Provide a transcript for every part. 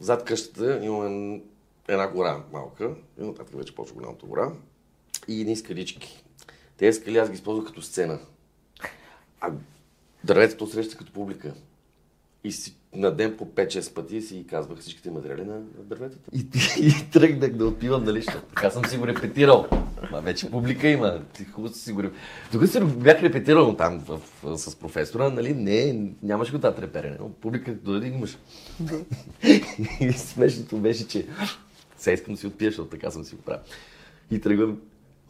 Зад къщата имаме една гора малка, и нататък вече почва голямата гора, и едни скалички. Тези скали аз ги използвах като сцена. А дърветата среща като публика. И си, на ден по 5-6 пъти си казвах всичките материали на, на дърветата. И, и тръгнах да отпивам, нали, защото така съм си го репетирал. Ма вече публика има. Ти хубаво си го Тук си бях репетирал там в, в, с професора, нали, не, нямаше го това треперене. Но публика дойде имаш. и смешното беше, че сега искам да си отпия, защото така съм си го правил. И тръгвам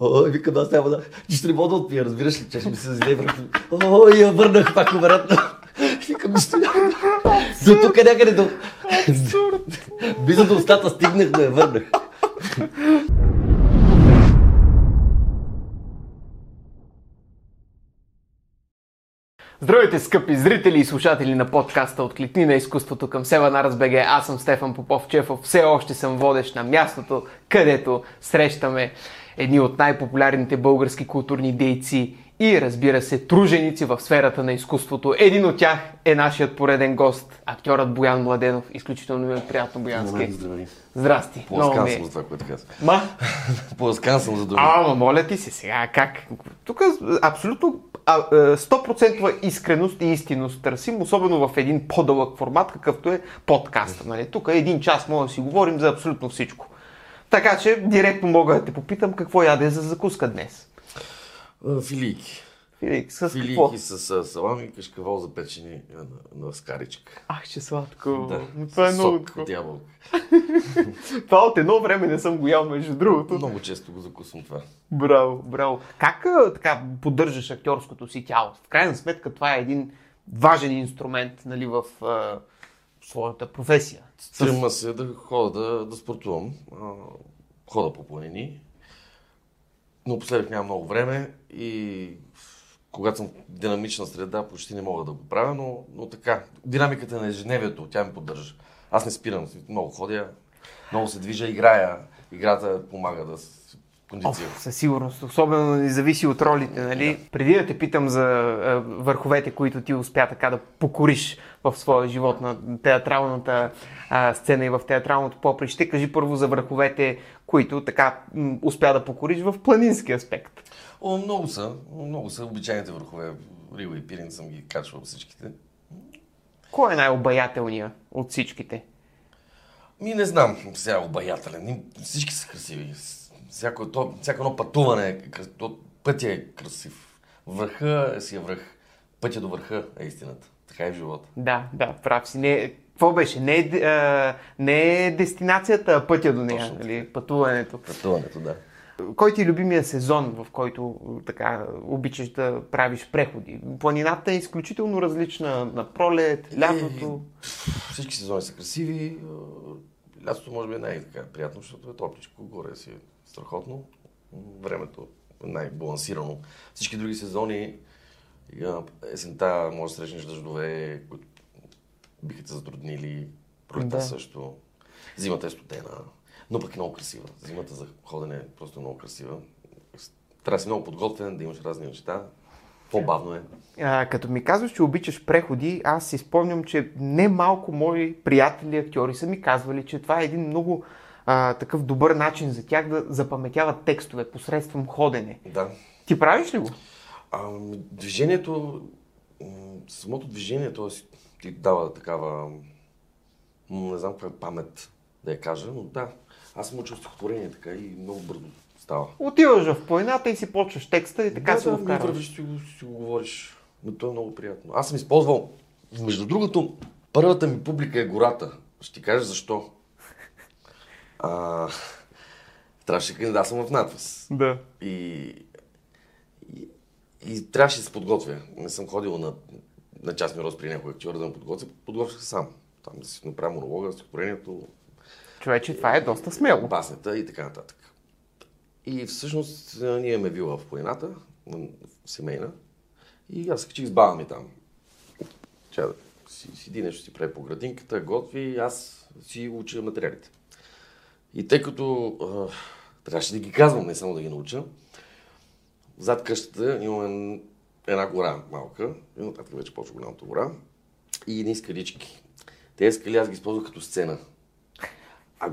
О, викам, аз няма да... Ще не мога да отпия, разбираш ли, че ще ми се зазе върху. О, и я върнах пак обратно. Викам, няма. До тук някъде до... Близо до устата стигнах да я върнах. Здравейте, скъпи зрители и слушатели на подкаста от Кликни на изкуството към Сева на БГ. Аз съм Стефан Попов Чефов. Все още съм водещ на мястото, където срещаме едни от най-популярните български културни дейци и разбира се труженици в сферата на изкуството. Един от тях е нашият пореден гост, актьорът Боян Младенов. Изключително ми е приятно, Боянски. Здравей. Здрасти. Плоскан е. съм за това, което казах. Ма? Плоскан съм за думи. Ама, моля ти се сега, как? Тук абсолютно а, е, 100% искреност и истинност търсим, особено в един по-дълъг формат, какъвто е подкаста. Нали? Тук един час може да си говорим за абсолютно всичко. Така че директно мога да те попитам какво яде за закуска днес. А, Филийки. С какво? Филийки с салами и кашкавал запечени на, на скаричка. Ах, че сладко. Да. Това е много сок ябълка. Това от едно време не съм го ял, между другото. Много често го закусвам това. Браво, браво. Как така поддържаш актьорското си тяло? В крайна сметка това е един важен инструмент нали, в а, своята професия. Стрима се да хода да, да спортувам. А, хода по планини. Но последък нямам много време и когато съм в динамична среда, почти не мога да го правя, но, но така. Динамиката на ежедневието, тя ми поддържа. Аз не спирам, много ходя, много се движа, играя. Играта помага да кондиция. Оф, със сигурност. Особено не зависи от ролите, нали? Преди да те питам за а, върховете, които ти успя така да покориш в своя живот на театралната а, сцена и в театралното поприще, кажи първо за върховете, които така м, успя да покориш в планински аспект. О, много са. Много са обичайните върхове. Рио и Пирин съм ги качвал всичките. Кой е най-обаятелният от всичките? Ми не знам, сега е обаятелен. Всички са красиви. Всяко, то, всяко едно пътуване, е пътя е красив. Върха си е връх. Пътя до върха е истината. Така е в живота. Да, да, прав си. Не, какво беше? Не е, а, не е дестинацията, а пътя до нея, Точно нали? пътуването. Пътуването, да. Кой ти е любимия сезон, в който така обичаш да правиш преходи? Планината е изключително различна на пролет, лятото. Всички сезони са красиви. а, Лятото може би е най-така приятно, защото е топличко. Горе си е страхотно. Времето е най-балансирано. Всички други сезони есента може да срещнеш дъждове, които биха те затруднили. Пролета Да. също. Зимата е студена, но пък е много красива. Зимата за ходене е просто много красива. Трябва да си много подготвен, да имаш разни неща. По-бавно е. А, като ми казваш, че обичаш преходи, аз си спомням, че не малко мои приятели актьори са ми казвали, че това е един много а, такъв добър начин за тях да запаметяват текстове посредством ходене. Да. Ти правиш ли го? А, движението, самото движение, т.е. ти дава такава, не знам каква е памет да я кажа, но да, аз съм учил стихотворение така и много бързо става. Отиваш в планината и си почваш текста и така да, се да, го вкарваш. вървиш, си го, си го говориш, но то е много приятно. Аз съм използвал, между другото, първата ми публика е гората. Ще ти кажа защо. А, трябваше да кандидатствам в надпис. Да. И, и, и трябваше да се подготвя. Не съм ходил на, на частни рост при някой актьор да ме подготвя. Подготвях се сам. Там да си направя монолога, стихотворението, Човече, това е доста смело. баснята и така нататък. И всъщност ние имаме вила в планината, семейна, и аз качих с баба ми там. Тя си, седи нещо си прави по градинката, готви, аз си уча материалите. И тъй като а, трябваше да ги казвам, не само да ги науча, зад къщата имаме една гора малка, и нататък вече почва голямата гора, и едни скалички. Тези скали аз ги използвах като сцена. А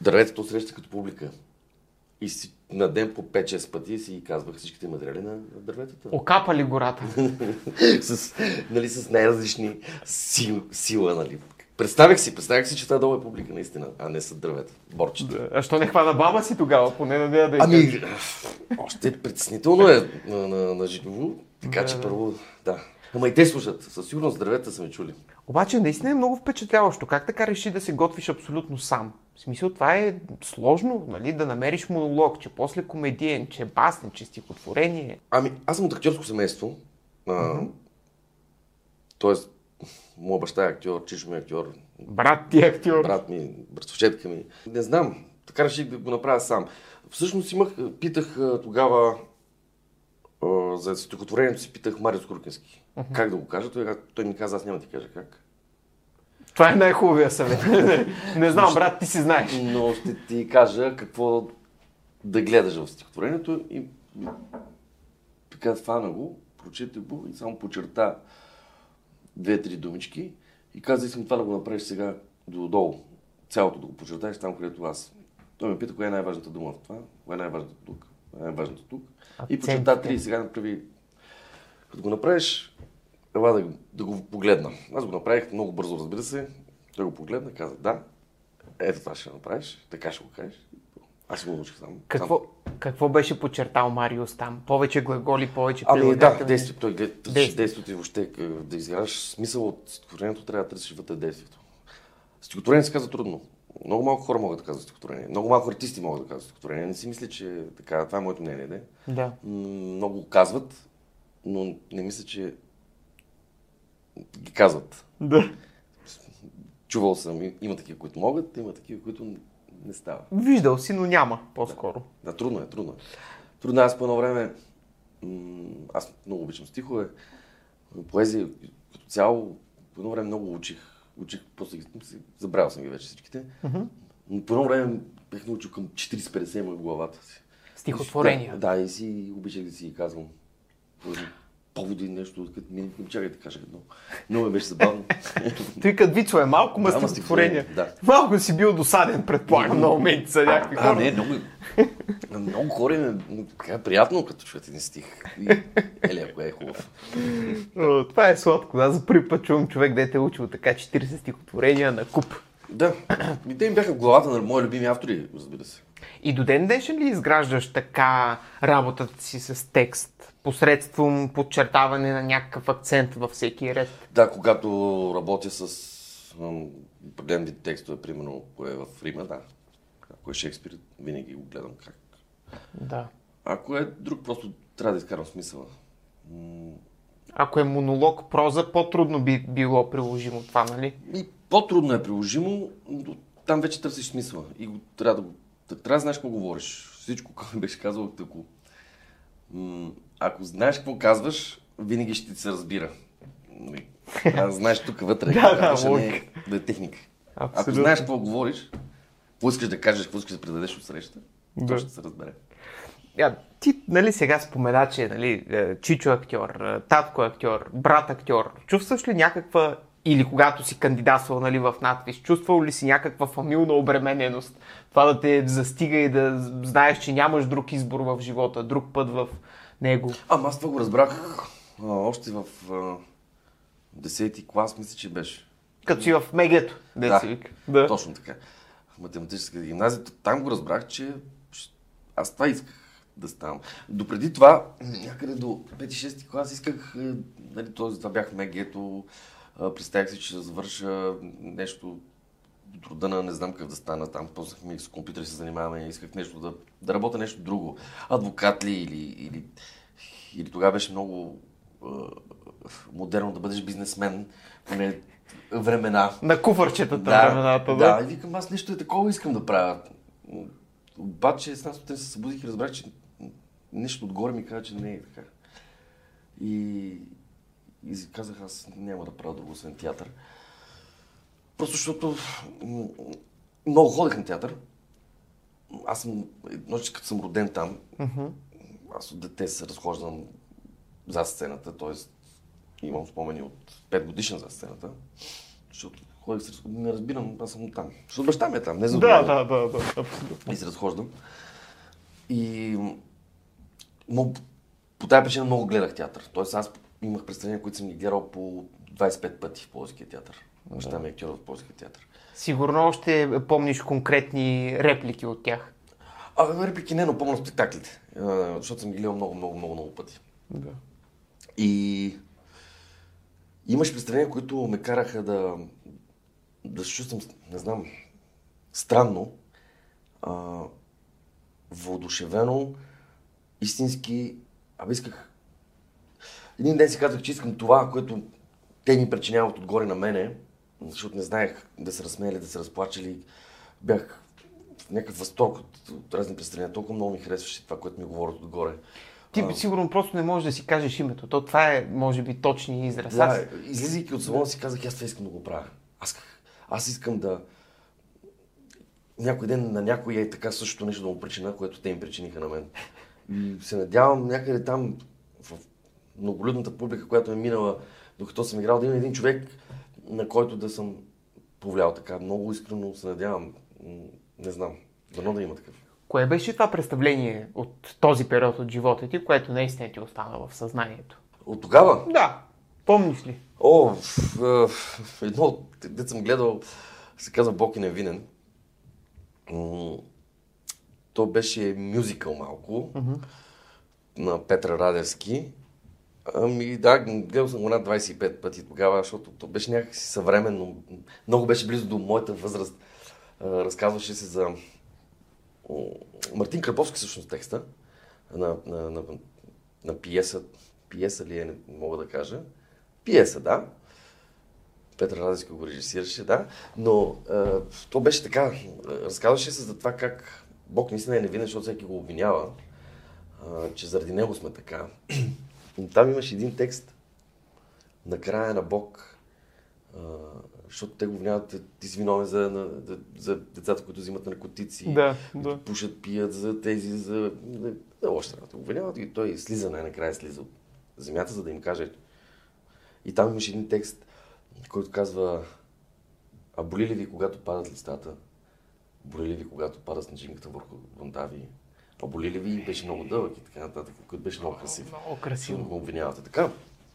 дърветата среща като публика. И си на ден по 5-6 пъти си казвах всичките материали на, на дърветата. Окапа ли гората? с, нали, с най-различни сил, сила, нали. Представях си, представях си, че това долу е публика, наистина, а не са дървета, борчета. А що не хвана баба си тогава, поне да нея да Ами, още притеснително е на, на, на живо, така че Да. първо, да. Ама и те слушат, със сигурност дървета са ме чули. Обаче наистина е много впечатляващо. Как така реши да се готвиш абсолютно сам? В смисъл, това е сложно, нали, да намериш монолог, че после комедиен, че басен, че стихотворение. Ами, аз съм от актьорско семейство. А, Тоест, моят баща е актьор, чичо ми е актьор, Брат ти е актьор. брат ми, братовчетка ми. Не знам, така реших да го направя сам. Всъщност имах, питах тогава за стихотворението си, питах Марио Скрукински. Как да го кажа? Той, той ми каза, аз няма да ти кажа как. Това е най-хубавия съвет. не знам, брат, ти си знаеш. Но ще ти кажа какво да гледаш в стихотворението и така фана го, прочете го и само почерта две-три думички и каза, искам това да го направиш сега додолу. Цялото да го почертаеш там, където аз. Той ме пита, коя е най-важната дума в това, коя е най-важната тук, коя е най-важната тук. И почерта три сега направи. Като го направиш, ела да, да го погледна. Аз го направих много бързо, разбира се. Той го погледна, каза, да, ето това ще направиш, така ще го кажеш. Аз го научих сам. Какво, какво беше подчертал Мариус там? Повече глаголи, повече Ами да, действието. Той глед- търсиш Действие. действието и въобще к- да изграждаш смисъл от стихотворението, трябва да търсиш вътре действието. Стихотворение се казва трудно. Много малко хора могат да казват стихотворение. Много малко артисти могат да казват стихотворение. Не си мисля, че е така. Това е моето мнение. Не? Да. Много го казват, но не мисля, че ги казват. Да. Чувал съм. Има такива, които могат, има такива, които не става. Виждал си, но няма по-скоро. Да, трудно е, трудно е. Трудно е. Аз по едно време, аз много обичам стихове, поезия като цяло, по едно време много учих. Учих, после ги, забравял съм ги вече всичките. Но по едно време бях научил към 40-50 има в главата си. Стихотворения. Да, да, и си обичах да си ги казвам. Поводи, нещо, като ми, ми чакай да кажа едно. Много ме беше забавно. Той като вицове малко, ма Да, Малко си бил досаден, предполагам, на моменти са някакви А, хора. не, много, много хора им е така е приятно, като чуят един стих. Еле, ако е хубав. Това е сладко. Аз за първи път чувам човек, дете е учил така 40 стихотворения на куп. Да, и те им бяха в главата на мои любими автори, разбира се. И до ден днешен ли изграждаш така работата си с текст? Посредством подчертаване на някакъв акцент във всеки ред? Да, когато работя с определен вид текстове, примерно, ако е в Рима, да. Ако е Шекспир, винаги го гледам как. Да. Ако е друг, просто трябва да изкарам смисъла. Ако е монолог, проза, по-трудно би било приложимо това, нали? И по-трудно е приложимо, но там вече търсиш смисъла. И го, трябва да го... Трябва да знаеш какво говориш. Всичко, което беше казал, ако... Ако знаеш какво казваш, винаги ще ти се разбира. Нали? Да знаеш тук вътре. Да, да, не логика. да е техника. Ако знаеш какво говориш, какво искаш да кажеш, какво искаш да предадеш от среща, Да. то ще се разбере. Я, ти, нали, сега спомена, че нали, е, Чичо е актьор, е, татко е актьор, брат актьор. Чувстваш ли някаква, или когато си кандидатствал нали, в надпис, чувствал ли си някаква фамилна обремененост? Това да те застига и да знаеш, че нямаш друг избор в живота, друг път в него. Ама аз това го разбрах а, още в а, 10-ти клас, мисля, че беше. Като си в мегето, да, Да. Точно така. В математическата гимназия. Там го разбрах, че аз това исках да ставам. Допреди това, някъде до 5-6 клас исках, е, нали, този, това бях а, представях си, че ще завърша нещо от рода на не знам как да стана там, почнахме с компютъри се занимаваме, исках нещо да, да работя нещо друго. Адвокат ли или, или, или тогава беше много а, модерно да бъдеш бизнесмен, поне времена. На куфарчетата Да, времената, да. да. и викам, аз нещо е такова искам да правя. Обаче с нас сутрин се събудих и разбрах, че нещо отгоре ми каза, че не е така. И, и си казах, аз няма да правя друго, освен театър. Просто защото много ходех на театър. Аз съм, нощи като съм роден там, аз от дете се разхождам за сцената, т.е. имам спомени от 5 годишен за сцената, защото ходих се, не разбирам, аз съм там. Защото баща ми е там, не за друго. да, да, абсолютно. И се разхождам. И много, по тази причина много гледах театър. Тоест аз имах представления, които съм ги гледал по 25 пъти в Полския театър. Баща ми е актьор в Полския театър. Сигурно още помниш конкретни реплики от тях. А, реплики не, но помня спектаклите. Защото съм ги гледал много, много, много, много пъти. Да. И имаш представления, които ме караха да, да се чувствам, не знам, странно, а, въодушевено, истински. Абе исках... Един ден си казах, че искам това, което те ми причиняват отгоре на мене, защото не знаех да се разсмеяли, да се разплачели. Бях в някакъв възторг от, от разни представления. Толкова много ми харесваше това, което ми говорят отгоре. Ти А, сигурно просто не можеш да си кажеш името. То това е, може би, точният израз. Да, Аз- излизайки от салона си казах, аз това искам да го правя. Аз, аз искам да... Някой ден на някой е така същото нещо да му причина, което те им причиниха на мен. И се надявам някъде там, в многолюдната публика, която е минала, докато съм играл, да има един човек, на който да съм повлиял така. Много искрено се надявам. Не знам. Дано да има такъв. Кое беше това представление от този период от живота ти, което наистина ти остана в съзнанието? От тогава, Да. Помниш ли? О, в едно от дет съм гледал, се казва Бог е невинен. То беше мюзикъл малко на Петра Радевски. Ами да, гледал съм го над 25 пъти тогава, защото то беше някакси съвременно. Много беше близо до моята възраст. Разказваше се за Мартин Кръповски всъщност текста на, на, на, на пиеса. Пиеса ли е, не мога да кажа. Пиеса, да. Петър Радевски го режисираше, да. Но а, то беше така. Разказваше се за това как Бог наистина е невинен, защото всеки го обвинява, а, че заради него сме така. И там имаше един текст на края на Бог, а, защото те го обвиняват, ти си виновен за, на, за, децата, които взимат наркотици, Да, да. пушат, пият, за тези, за, за лоша работа. Обвиняват и той слиза най-накрая, слиза от земята, за да им каже. И там имаше един текст, който казва А боли ли ви, когато падат листата? Боли ли ви, когато пада снежинката върху вандави? А боли ли ви? Беше много дълъг и така нататък, който беше много красив. Много красиво. Ме обвинявате така.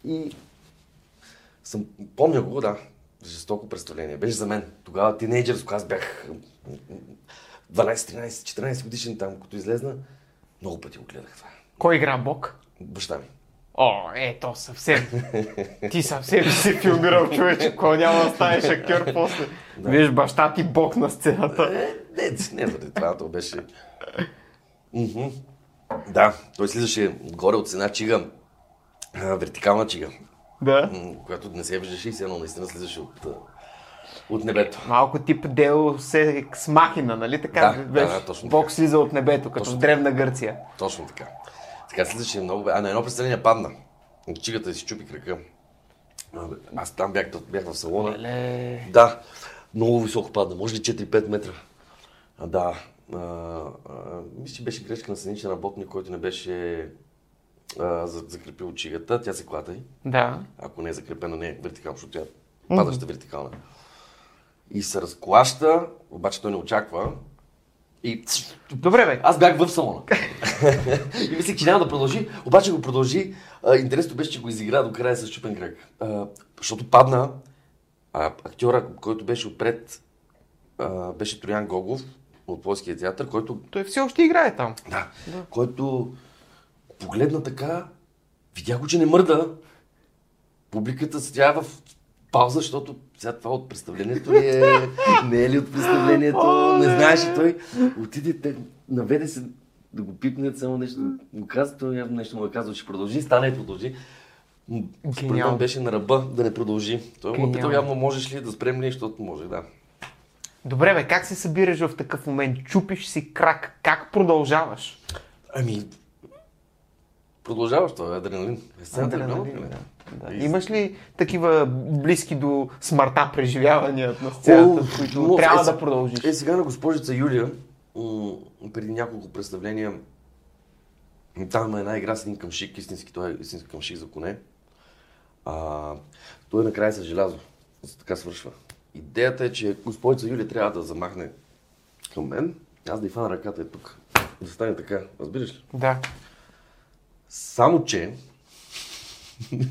И съм, помня го, да, жестоко представление. Беше за мен. Тогава тинейджерско, аз бях 12, 13, 14 годишен там, като излезна. Много пъти го гледах това. Кой игра Бог? Баща ми. О, ето, съвсем. Ти съвсем си филмирал човече, кой няма да станеш актьор после. Виж баща ти Бог на сцената. Е, не, не заради това, то беше... Мгм. Да, той слизаше горе от една чига, а, вертикална чига, Да. която не се виждаше и се едно наистина слизаше от, от небето. Малко тип Део се с махина, нали така? Да, Беше, да, да, точно Бог така. слиза от небето, като Точно в древна Гърция. Точно така. Така слизаше много. А на едно представление падна. Чигата си чупи крака. Аз там бях, бях в салона. Леле. Да, много високо падна, може ли 4-5 метра. А, да, а, а, мисля, че беше грешка на сценичен работник, който не беше а, за- закрепил чигата. Тя се клатай. Да. Ако не е закрепена, не е вертикална, защото тя е падаща вертикална. И се разклаща, обаче той не очаква. И Добре, бе. аз бях в салона. и мислех, че няма да продължи, обаче го продължи. А, интересното беше, че го изигра до края с чупен крак. А, защото падна а, актьора, който беше отпред, а, беше Троян Гогов от Плойския театър, който, Той все още играе там. да, който погледна така, видя го, че не мърда. Публиката седя в пауза, защото сега това от представлението ли е, не е ли от представлението, не знаеше той. Отиде, те, наведе се да го пипнат, само нещо му каза, той явно нещо му е казал, че продължи, стана и продължи. Според беше на ръба да не продължи. Той му питал Гениално. явно можеш ли да спрем ли, защото може, да. Добре, бе, как се събираш в такъв момент? Чупиш си крак. Как продължаваш? Ами, продължаваш това, адреналин. Естествено, Адреналин, адреналин. да. Да. И- Имаш ли такива близки до смъртта преживявания на сцената, О, които много. трябва Е, да продължиш? Е, сега на госпожица Юлия, м- преди няколко представления, там има една игра с един къмшик, истински, той е истински къмшик за коне. А, той накрая е с желязо. Така свършва. Идеята е, че госпожица Юлия трябва да замахне към мен, аз да й фана ръката е тук. Да стане така, разбираш ли? Да. Само, че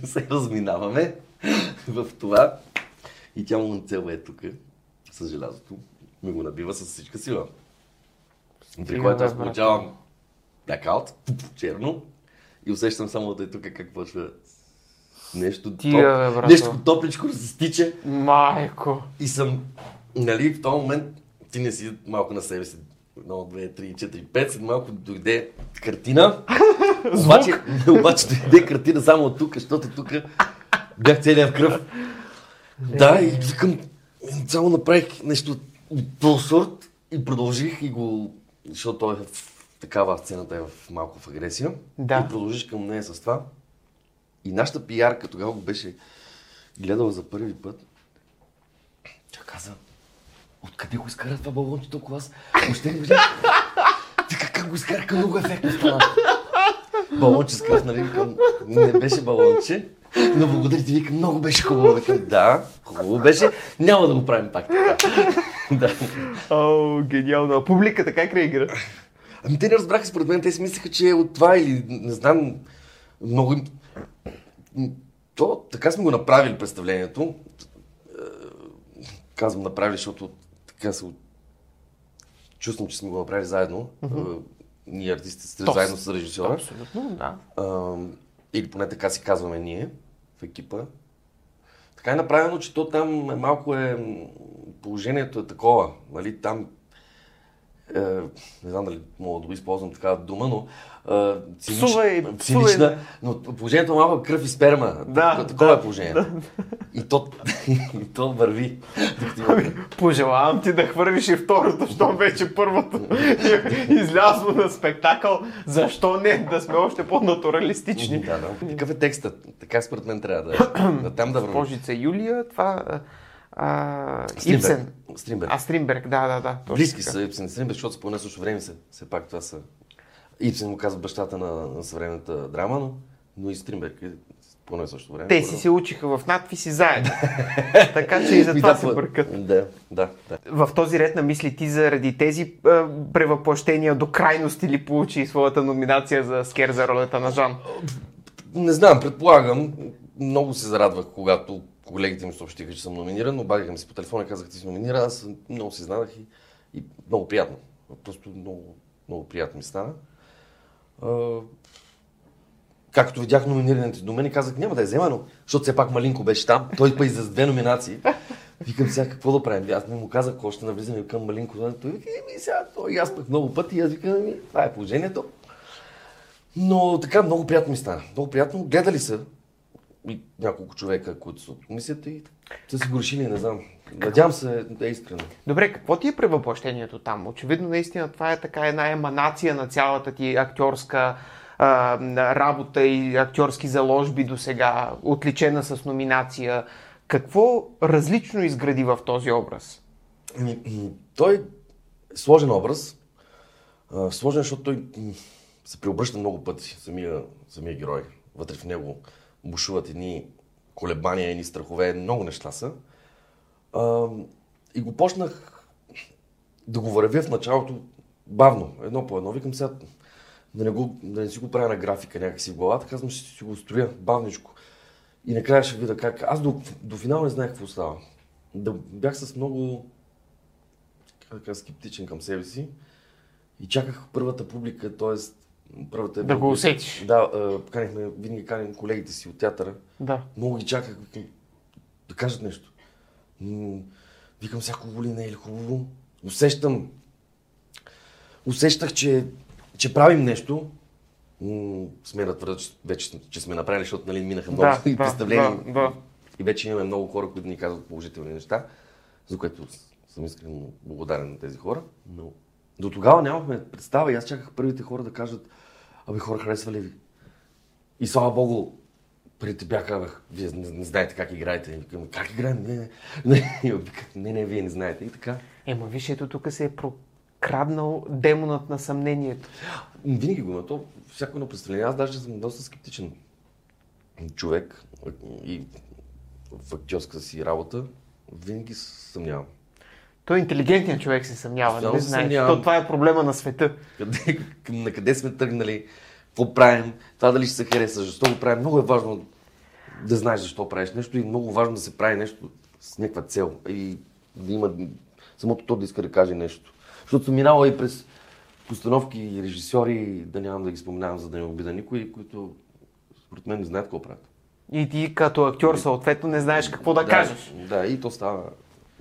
се разминаваме в това и тя му цел е тук с желязото. Ми го набива с всичка сила. При което аз получавам блакаут, черно, и усещам само да е тук как почва нещо, Тия, бе, топ, брато. нещо топличко да се стича Майко. и съм, нали, в този момент ти не си малко на себе си. Едно, две, три, четири, пет, след малко дойде картина. обаче, обаче дойде картина само от тук, защото тук бях целият в кръв. Да, и викам, само направих нещо от този сорт и продължих и го, защото той е в такава сцената е в малко в агресия. Да. И продължиш към нея с това. И нашата пиарка тогава го беше гледала за първи път. Тя каза, откъде го изкара това балонче толкова аз? Въобще не виждам. Вика, как го изкараха много ефектно стана. Балонче с кръв, нали? Викам, не беше балонче. Но благодаря ти, викам, много беше хубаво. Викам, да, хубаво беше. Няма да го правим пак така. да. О, гениално. А публиката как реагира? Ами те не разбраха според мен, те си мислеха, че е от това или не знам, много им... То, така сме го направили представлението. Е, Казвам направили, защото така се... Чувствам, че сме го направили заедно. Е, Ние артистите То, заедно с режисьора. Абсолютно, да. А, или поне така си казваме ние в екипа. Така е направено, че то там е малко е... Положението е такова. Нали? Там е, не знам дали мога да го използвам такава дума, но цинич, Псувай, цинична, но положението е малко кръв и сперма. Да, Такова- да, е положението. И, то, и то върви. Има- Пожелавам ти да хвърлиш и второто, щом вече първото излязло на спектакъл. Защо не? Да сме още по-натуралистични. Да, да. Такъв е текстът. Така според мен трябва да е. Да, там да върви. Божица Юлия, това... а. Ипсен. Стримберг. А, Стримберг, да, да, да. Близки са Ипсен и Стримберг, защото по едно също време са. Все пак това са... Ипсен му казва бащата на, на съвременната драма, но, но и Стримберг е по едно и също време. Те си се учиха в надписи заедно. така че и за това се бъркат. Да, да, да. В този ред на мисли ти заради тези а, превъплъщения до крайности ли получи своята номинация за скер за ролята на Жан? Не знам, предполагам. Много се зарадвах, когато колегите ми съобщиха, че съм номиниран. Обадиха ми се по телефона и казах, ти си номиниран. Аз много се изненадах и, и много приятно. Просто много, много приятно ми стана. Както видях номинираните до мен казах, няма да я взема, но защото все пак Малинко беше там. Той пък и за две номинации. Викам сега какво да правим? Аз не му казах, какво ще навлизаме към Малинко. Той вика, еми сега, той аз пък много пъти. И аз викам, ами, това е положението. Но така много приятно ми стана. Много приятно. Гледали са и няколко човека, които са от комисията и са си го решили, не знам. Надявам се да е искрено. Добре, какво ти е превъплъщението там? Очевидно, наистина, това е така една еманация на цялата ти актьорска а, работа и актьорски заложби до сега, отличена с номинация. Какво различно изгради в този образ? Ами, Той е сложен образ. А, Сложен, защото той се преобръща много пъти, самия, самия герой. Вътре в него бушуват едни колебания, едни страхове, много неща са. А, И го почнах да го вървя в началото бавно, едно по едно. Викам сега да не, го, да не си го правя на графика някакси в главата, казвам, ще си го строя бавничко. И накрая ще видя как. Аз до, до финала не знаех какво става. Да, бях с много така, скептичен към себе си и чаках първата публика, т.е. първата... Да го усетиш. Да, канихме, винаги каним колегите си от театъра. Да. Много ги чаках да кажат нещо. Викам, сега хубаво ли не е или хубаво. Усещам, усещах, че, че правим нещо. Сме да твърда, че вече че сме направили, защото нали, минаха много Да, и представления. да, да. И вече имаме много хора, които ни казват положителни неща, за което съм искрено благодарен на тези хора. Но до тогава нямахме представа и аз чаках първите хора да кажат, абе хора, харесва ли ви? И слава богу, преди бяха, вие не, не знаете как играете. И викам, как играем? Не, не, не. Не, не, вие не знаете. И така. Ема, виж, ето тук се е прокраднал демонът на съмнението. Винаги го има. То всяко едно представление. Аз даже съм доста скептичен човек и в актьорска си работа. Винаги съмнявам. Той интелигентният човек се съмнява, Постоянно нали знаеш? То, това е проблема на света. Къде, на къде сме тръгнали, какво правим, това дали ще се хареса, защо го правим. Много е важно да знаеш защо правиш нещо и много важно да се прави нещо с някаква цел и да има самото то да иска да каже нещо. Защото съм минала и през постановки и режисьори, да нямам да ги споменавам, за да не обида никой, които според мен не знаят какво правят. И ти като актьор съответно не знаеш какво да, кажеш. Да, и то става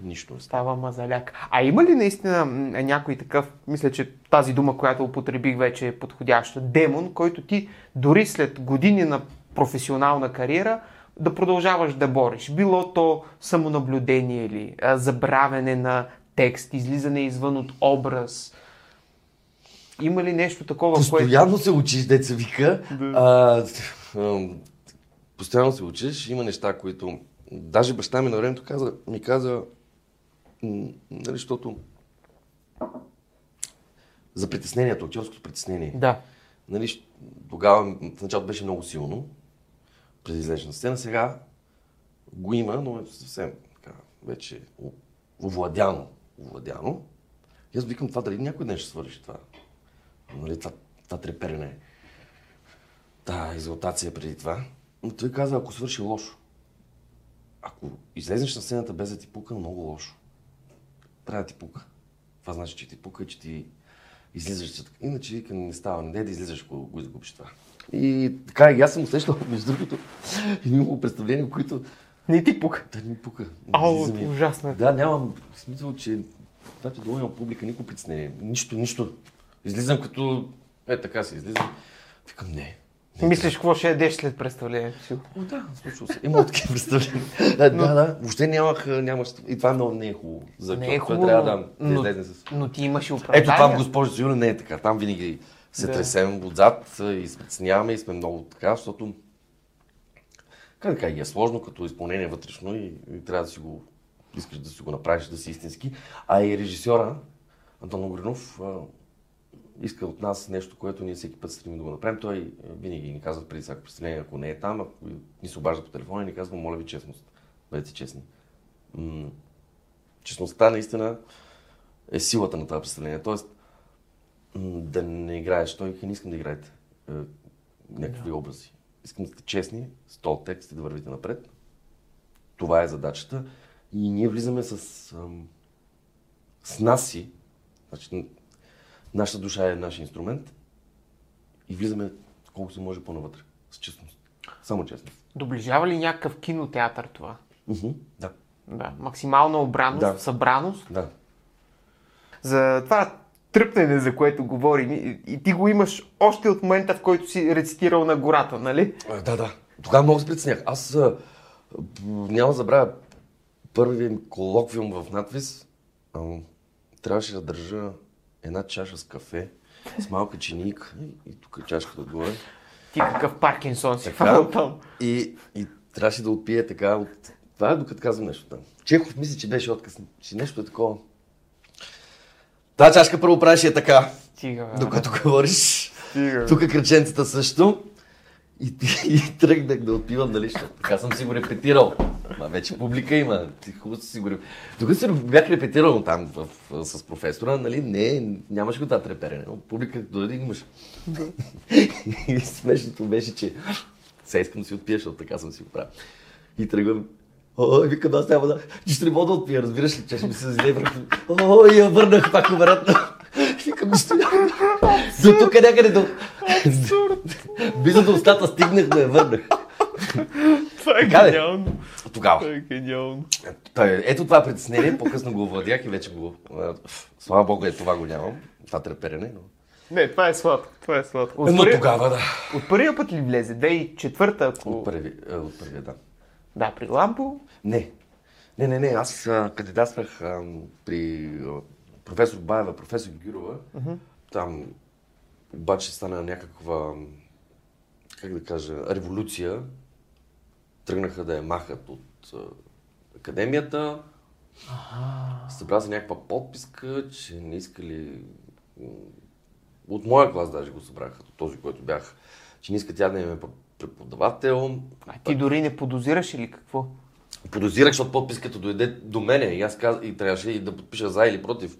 нищо. не става. Мазаляк. А има ли наистина м, някой такъв, мисля, че тази дума, която употребих вече е подходяща, демон, който ти дори след години на професионална кариера да продължаваш да бориш. Било то самонаблюдение или а, забравяне на текст, излизане извън от образ. Има ли нещо такова, което... Постоянно се учиш, деца вика. А, ам, постоянно се учиш. Има неща, които... Даже баща ми на времето каза, ми каза, нали, защото за притеснението, актьорското притеснение. Да. Нали, тогава в началото беше много силно, преди излезеш на сцена. Сега го има, но е съвсем така, вече овладяно. овладяно. И аз викам това дали някой ден ще свърши това. Нали, това, това треперене. Та екзалтация преди това. Но той каза, ако свърши лошо. Ако излезеш на сцената без да ти пука, много лошо. Трябва да ти пука. Това значи, че ти пука че ти излизаш. Иначе вика, не става, не да излизаш, ако го изгубиш това. И така, и аз съм усещал, между другото, и много представления, които Не ти пука. да не ми пука. Ау, ужасно е. Да, нямам смисъл, че че долу има публика, никой притеснение. Нищо, нищо. Излизам като... Е, така си излизам. Викам, не. Мислиш какво ще ядеш след представлението си? О, да, случва се. Има такива представления. да, да, да. Въобще нямах, нямаш... И това много не е хубаво. За Не е хубаво, трябва да, да но, излезе с... но ти имаш и оправдания. Ето в госпожа Юля не е така. Там винаги се Да. тресем отзад и притесняваме и сме много така, защото как да кажа, е сложно като изпълнение вътрешно и, и трябва да си го искаш да си го направиш, да си истински. А и режисьора Антон Огринов а, иска от нас нещо, което ние всеки път стремим да го направим. Той а, винаги ни казва преди всяко представление, ако не е там, ако ни се обажда по телефона и ни казва, моля ви честност, бъдете честни. М- честността наистина е силата на това представление. Тоест, м, да не играеш. Той не искам да играете е, някакви образи. Искам да сте честни, с този текст и да вървите напред. Това е задачата. И ние влизаме с, ам, с нас си. Значи, нашата душа е наш инструмент. И влизаме колко се може по-навътре. С честност. Само честност. Доближава ли някакъв кинотеатър това? Мгм, Да. Да. Максимална обраност, Да. събраност. Да. За това тръпнене, за което говорим, и, и ти го имаш още от момента, в който си рецитирал на гората, нали? А, Да, да. Тогава много се притеснях. Аз а, няма да забравя първият колоквиум в надвис. А, трябваше да държа една чаша с кафе, с малка чинийка и, тук е чашката отгоре. Ти какъв Паркинсон си фанал там. и, и трябваше да отпие така от... Това е докато казвам нещо там. Чехов мисли, че беше отказ. Че нещо е такова. Та чашка първо правеше е така, Стига, бе. докато говориш. Стига, бе. Тук кръченцата също. И, и тръгнах да отпивам, нали, така съм си го репетирал. Ма вече публика има, ти хубаво си го. Докато си бях репетирал там в, в, с професора, нали, не, нямаше го това треперене. Но Публика дойде имаш. и смешното беше, че сега искам да си отпия, защото така съм си го правил. И тръгвам. Ой, викам, аз няма да... Ще не мога да отпия, разбираш ли, че ще ми се зле върху. Ой, я върнах пак обратно. Викам. До тук някъде до... Близо до устата стигнах да я върнах. Това е Така гениално. Тогава. Това е гениално. Та, Ето това притеснение, по-късно го овладях и вече го... Слава Богу, е това го нямам. Това треперене, но... Не, това е сладко. Това е сладко. От, Но първия, тогава, да. от първия път ли влезе? Де и четвърта, ако... От първи, а, от първия, да. Да, при Лампо. Не. Не, не, не. Аз кандидатствах при професор Баева, професор Гюрова. Там обаче стана някаква, как да кажа, революция. Тръгнаха да я махат от академията. Събра се някаква подписка, че не искали... От моя клас даже го събраха, от този, който бях, че не иска тя да им е преподавател. А ти дори не подозираш или какво? подозирах, защото подписката дойде до мене и аз каз... и трябваше и да подпиша за или против.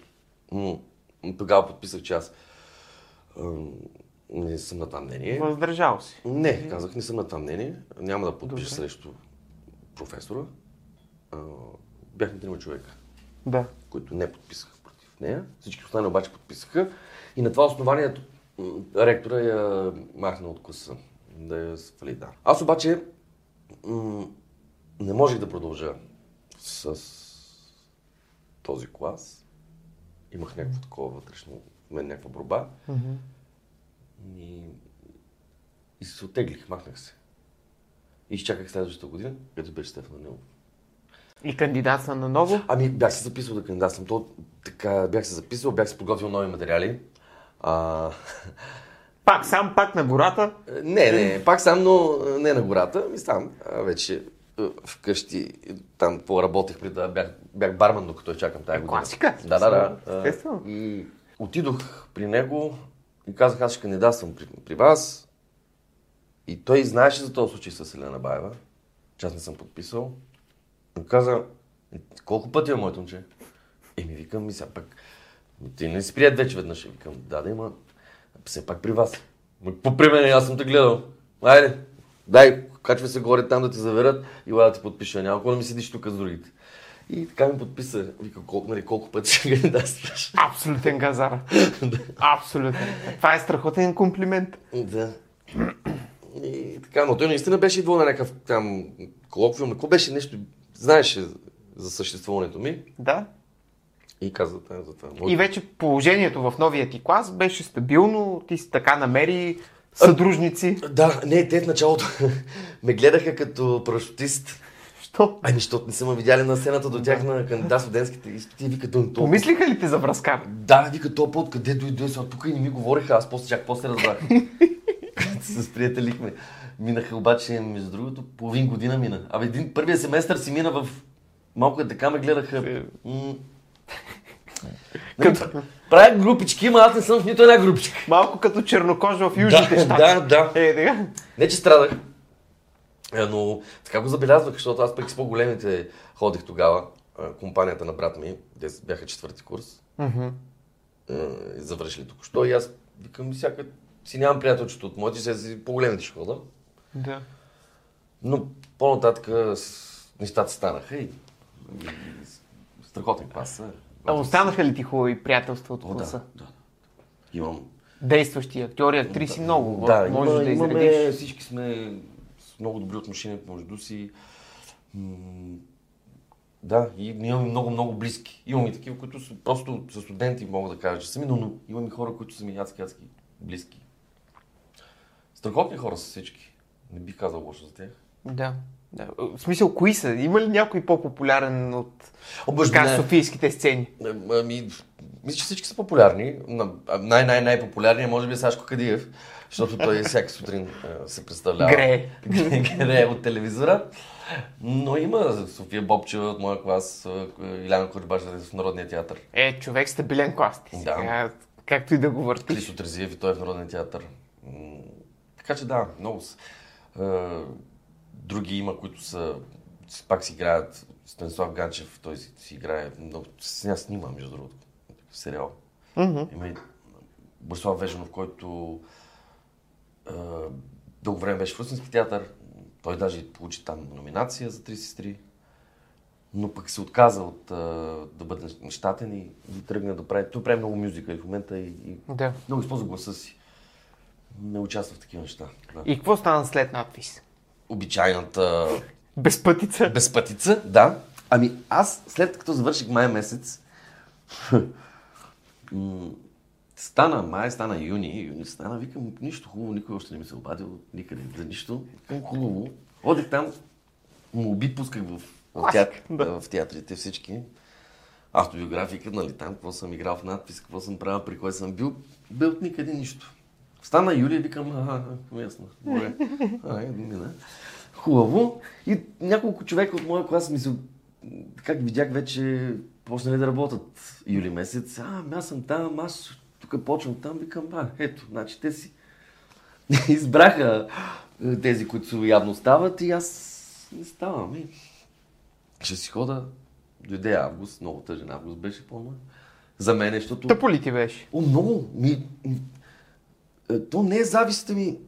Тогава подписах, че аз не съм на това мнение. Въздържал си. Не, казах, не съм на това мнение. Няма да подпиша Добре. срещу професора. Бяхме трима човека, Да. които не подписаха против нея. Всички останали обаче подписаха. И на това основание ректора я махна от класа. Да я свали, да. Аз обаче м- не можех да продължа с този клас. Имах някакво такова вътрешно, в мен някаква борба. И, и се отеглих, махнах се. И изчаках следващата година, където беше Стефан Данилов. И кандидатства на ново. Ами, бях се записал да кандидатствам. То, така, бях се записал, бях се подготвил нови материали. А, Пак сам, пак на гората. не, не, пак сам, но не на гората, ми сам. А, вече вкъщи, там по-работех преди да бях, бях барман, докато я чакам тази година. Класика. Да, да, да. Естествено. А, И отидох при него и казах, аз ще кандидатствам при, при вас. И той знаеше за този случай с Елена Баева, че аз не съм подписал. И каза, «Е, колко пъти е моето момче? И ми викам, ми сега пък, ти не си прият вече веднъж. Викам, да, да има, все пак при вас. По при мен, аз съм те гледал. Айде, дай, качвай се горе там да ти заверят и ла да ти подпиша. Няма да ми седиш тук с другите. И така ми подписа. Вика, колко, нали, колко пъти ще кандидатстваш. Абсолютен газар. Абсолютен. Това е страхотен комплимент. Да. И така, но той наистина беше идвал на някакъв там колоквиум. Какво беше нещо, знаеше за съществуването ми Да. и каза за това. И вече положението в новия ти клас беше стабилно, ти си така намери съдружници. Да, не, те в началото ме гледаха като парашутист. Що? Ами, защото не са ме видяли на сцената до тях на кандидат студентските изпити. и Вика, то, Помислиха ли те за връзкар? Да, вика, то път къде дойде, сега тук и не ми говориха, аз после чак после разбрах. се сприятелихме. Минаха обаче, между другото, половин година мина. Абе, един първия семестър си мина в... Малко е така ме гледаха. М. Нали, пр- Правят групички, ама аз не съм в нито една групичка. Малко като чернокожа в южните Да, щати. да, да. Е, така. Не, че страдах. Е, Но така го забелязвах, защото аз пък с по-големите ходих тогава. Компанията на брат ми, те бяха четвърти курс. Е, завършили току-що и аз викам, всяка си нямам приятелчето от моите, сега си по-големите ще хода. Да. Но по-нататък нещата станаха и, и страхотен клас. Са. А останаха ли ти хубави приятелства от О, да, класа? да. Имам. Действащи актьори, актриси много. Да, можеш има, да имаме, изредиш. всички сме с много добри отношения помежду си. М, Да, и имаме много, много близки. Имам и такива, които са просто са студенти, мога да кажа, че сами, но, но имам и хора, които са ми адски, адски близки. Страхотни хора са всички. Не бих казал лошо за тях. Да. Да. В смисъл, кои са? Има ли някой по-популярен от Обаче, така, софийските сцени? Ами, мисля, че всички са популярни. Най-най-най-популярният може би е Сашко Кадиев, защото той всяка сутрин а, се представлява. Грее. Грее от телевизора. Но има София Бобчева от моя клас, а, Иляна Корибаш в Народния театър, Е, човек стабилен клас ти. Да. Сега, както и да го въртиш. Христо Трезиев и той е в Народния театър. Така че да, много са. Други има, които са, пак си играят. Станислав Ганчев, той си, си играе много. С нея снима, между другото, в сериал. Мгм. Има и Борислав Веженов, който а, дълго време беше в Русински театър. Той даже получи там номинация за три сестри. Но пък се отказа от а, да бъде щатен и, и тръгна да прави. Той прави много мюзика и в момента и, и Да. много използва гласа си. Не участва в такива неща. Да. И какво стана след надпис? Обичайната Безпътица? безпътица, да. Ами аз, след като завърших май месец, стана май, стана юни, юни стана, викам, нищо хубаво, никой още не ми се обадил, никъде за нищо. Викам, хубаво. Ходих там, молби пусках в, в, театр, да. в театрите всички. Автобиографика, нали, там, какво съм играл в надпис, какво съм правил, при кой съм бил, от никъде нищо. Стана юли и викам, ага, ясно, добре. Мина. Хубаво. И няколко човека от моя клас ми се... Как видях вече, почнали да работят юли месец. А, ами аз съм там, аз тук почвам там, викам, а, ето, значи те си избраха е, тези, които явно стават и аз не ставам. И... ще си хода. Дойде август, много тъжен август беше по За мен, защото... Тъпо ли ти беше? О, много. Ми... е, То не е зависата ми.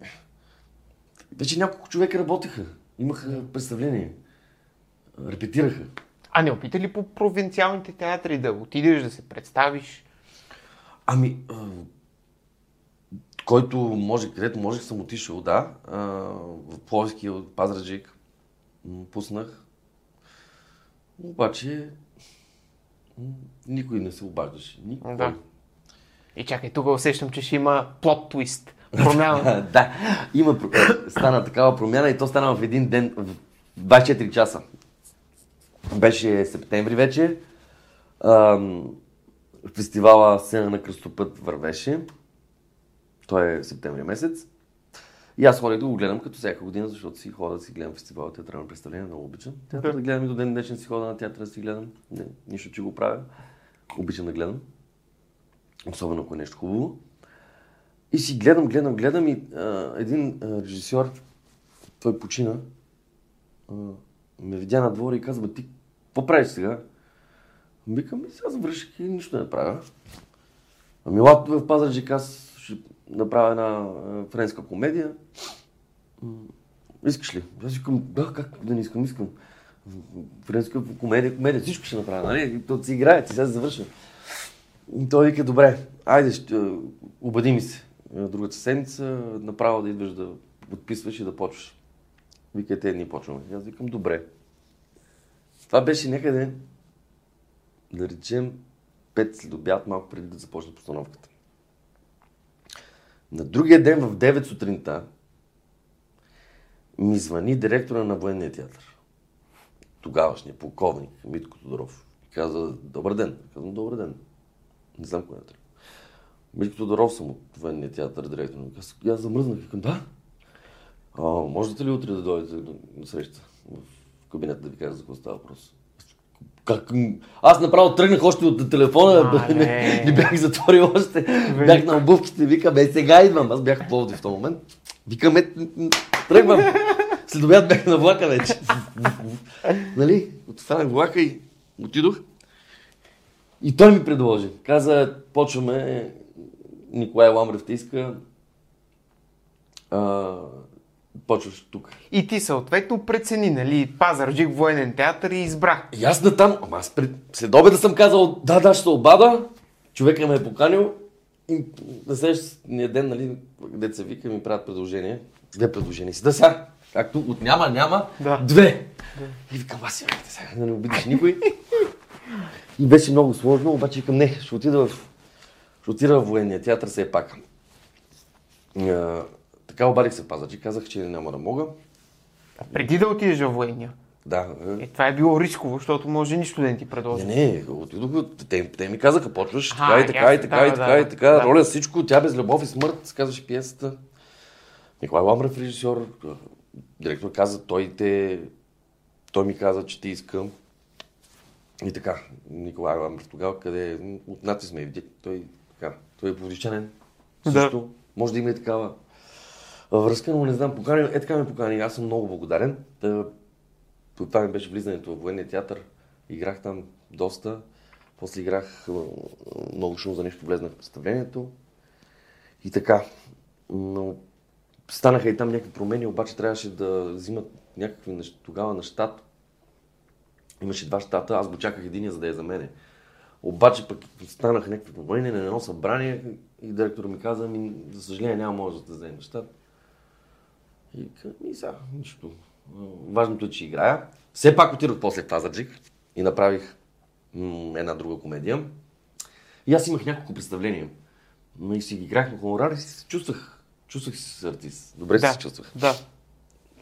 Вече няколко човека работеха. Имаха представление. Репетираха. А не опита ли по провинциалните театри да отидеш да се представиш? Ами, който може, където можех съм отишъл, да. В Пловски, от Пазарджик м, пуснах. Обаче никой не се обаждаше. Никой. Да. И чакай, тук усещам, че ще има плот твист. Промяна. да, има, про- стана такава промяна и то стана в един ден, в 24 часа. Беше септември вече. Ам, фестивала Сцена на кръстопът вървеше. Той е септември месец. И аз ходих да го гледам като всяка година, защото си хода да си гледам фестивала театрално представление, много обичам. Театър да гледам и до ден днешен си хода на театъра да си гледам. Не, нищо, че го правя. Обичам да гледам. Особено ако е нещо хубаво. И си гледам, гледам, гледам и а, един а, режисьор, той почина, а, ме видя на двора и казва, «Бе, ти какво правиш сега? Викам, ми сега завърших и нищо не правя. Ами лапто в Пазарджик аз ще направя една френска комедия. Искаш ли? Аз викам, да, как да не искам, искам. Френска комедия, комедия, всичко ще направя, нали? И То си играе, ти сега завършва. И той вика, добре, айде, ще, обади ми се. Другата седмица направо да идваш да подписваш и да почваш. Вика, те дни почваме. И аз викам, добре. Това беше някъде, да речем, 5 след обяд, малко преди да започне постановката. На другия ден в 9 сутринта ми звъни директора на военния театър. Тогавашния полковник Митко Тодоров. Каза, добър ден. Казвам, добър ден. Не знам кой е трябва. Митко Тодоров съм от военния театър, директор. Аз, аз замръзнах казвам, да. А, можете ли утре да дойдете на, среща в кабинета да ви кажа за какво става въпрос? Как? Аз направо тръгнах още от телефона, А, не, не. не бях затворил още. Бях на обувките, викам, е сега идвам. Аз бях в Пловдив в този момент. Викам, е, тръгвам. След обяд бях на влака вече. нали? Отстанах влака и отидох. И той ми предложи. Каза, почваме, Николай Ламрев те иска, а, почваш тук. И ти съответно прецени, нали, Пазарджик военен театър и избра. И аз на там, ама аз пред, след обеда съм казал, да, да, ще се обада. Човека ме е поканил и на следващия ден, нали, деца вика, ми правят предложение. Две предложения си. Да сега, както от няма, няма, Да. две. И викам, аз сега, да не обидиш никой. И беше много сложно, обаче викам, не, ще отида в, ще отида в военния театър все пак. А, така обадих се в Пазарджик, казах, че няма да мога. А преди да отидеш във военния. Да, е, това е било рисково, защото може нищо да не ти предложи. Не, не, отидох, те, те ми казаха, почваш А, така и така, и така, да, и така, да, и така, да. роля всичко, тя без любов и смърт, се казваше пиесата. Николай Ламрев, режисьор, директор каза, той те, той ми каза, че те иска. И така, Николай Ламрев тогава, къде от нати сме види, той, така, той е повличанен. Да. Също, може да има и такава връзка, но не знам, покани, е така ме покани, аз съм много благодарен. Та, това ми беше влизането в военния театър. Играх там доста. После играх много шум за нещо, влезнах в представлението. И така. Но станаха и там някакви промени, обаче трябваше да взимат някакви неща, тогава на щат. Имаше два щата, аз го чаках единия, за да е за мене. Обаче пък станаха някакви промени на едно събрание и директор ми каза, ми, за съжаление няма може да вземе щат. И, ка- и сега, нищо. Важното е, че играя. Все пак отидох после в Пазарджик и направих м- една друга комедия. И аз имах няколко представления. Но и си играх на хонорар и се чувствах, чувствах се артист. Добре да. се чувствах. Да.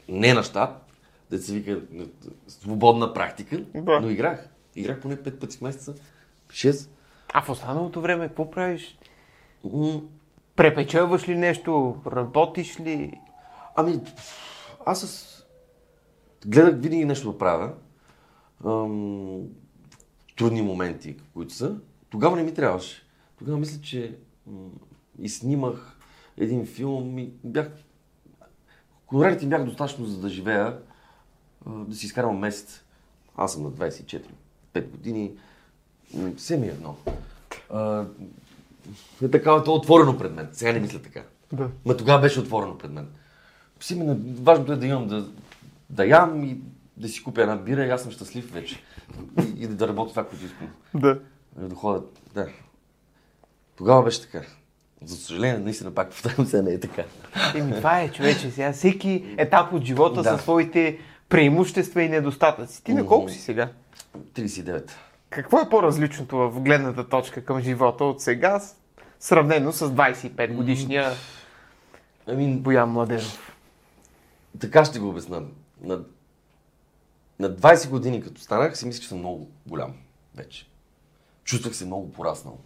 Не на щат, да се вика свободна практика, Да. но играх. Играх поне 5 пъти в месеца. 6. А в останалото време какво правиш? М, Препечелваш ли нещо? Работиш ли? Ами, аз с... гледах винаги нещо да правя. Ам, трудни моменти, които са. Тогава не ми трябваше. Тогава мисля, че и снимах един филм и бях... Хонорарите ми бяха достатъчно за да живея, да си изкарвам месец. Аз съм на 24, 5 години. Все ми е едно. А, е такава, то е отворено пред мен. Сега не мисля така. Да. Ма тогава беше отворено пред мен. Си ми, важното е да имам да, да ям и да си купя една бира и аз съм щастлив вече. И, и да работя това, което искам. Да. И да ходя. Да. Тогава беше така. За съжаление, наистина пак повтарям, сега не е така. Еми, това е, човече. Сега всеки етап от живота Да. със своите преимущества и недостатъци. Ти на колко си сега? 39. Какво е по-различното в гледната точка към живота от сега, сравнено с 25 годишния Ами, Боян Младенов? така ще го обясна. На, на 20 години, като станах, си мислех, че съм много голям вече. Чувствах се много пораснал.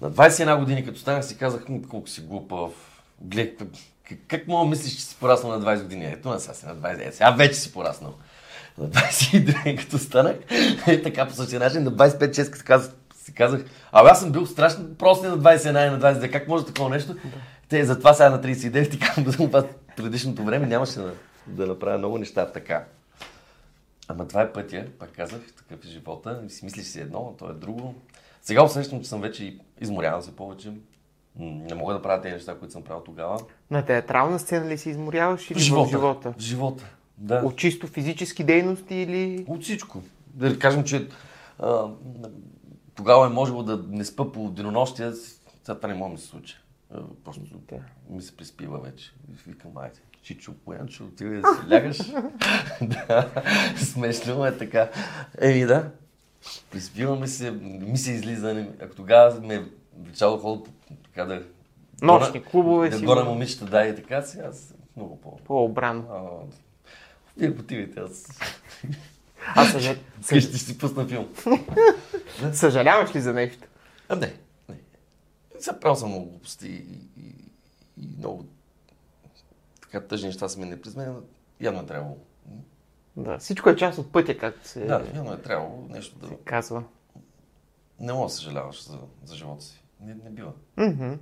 На 21 години, като станах, си казах, «М, колко си глупав. Гледай, как, как, мога да мислиш, че си пораснал на 20 години? Ето на сега си на 20, е, сега вече си пораснал. На 22, като станах, е така по същия начин, на 25-6 си казах, си казах, абе аз съм бил страшно прост на 21 и на 22, как може такова нещо? Те, затова сега на 39 ти казвам, това предишното време нямаше да, да направя много неща така. Ама това е пътя, пак казах, такъв е живота. Си мислиш си едно, то е друго. Сега усещам, че съм вече изморявам се повече. Не мога да правя тези неща, които съм правил тогава. На театрална сцена ли се изморяваш или в живота? В живота. Да. От чисто физически дейности или... От всичко. Да кажем, че а, тогава е можело да не спа по денонощия, сега това не може да ми се случи. Просто ми се приспива вече. Викам, айде, Чичо, Поянчо, отиде да си лягаш. да, смешно е така. Еми да, приспиваме се, ми се излиза. Ако тогава ме е влечало да ходя по- така да... Нощни клубове да си гора го- момичета, да, и така, сега съм много по... По-обрано. Вие потивайте, аз Аз съжал... вкъщи ще си пусна филм. съжаляваш ли за нещо? А, не, не. Правил съм много глупости и, и, и много така тъжни неща са ми не през мен. Явно е трябвало. Да, всичко е част от пътя, както се Да, явно е трябвало нещо да... казва. Не мога да съжаляваш за, за живота си. Не, не бива. Мгм.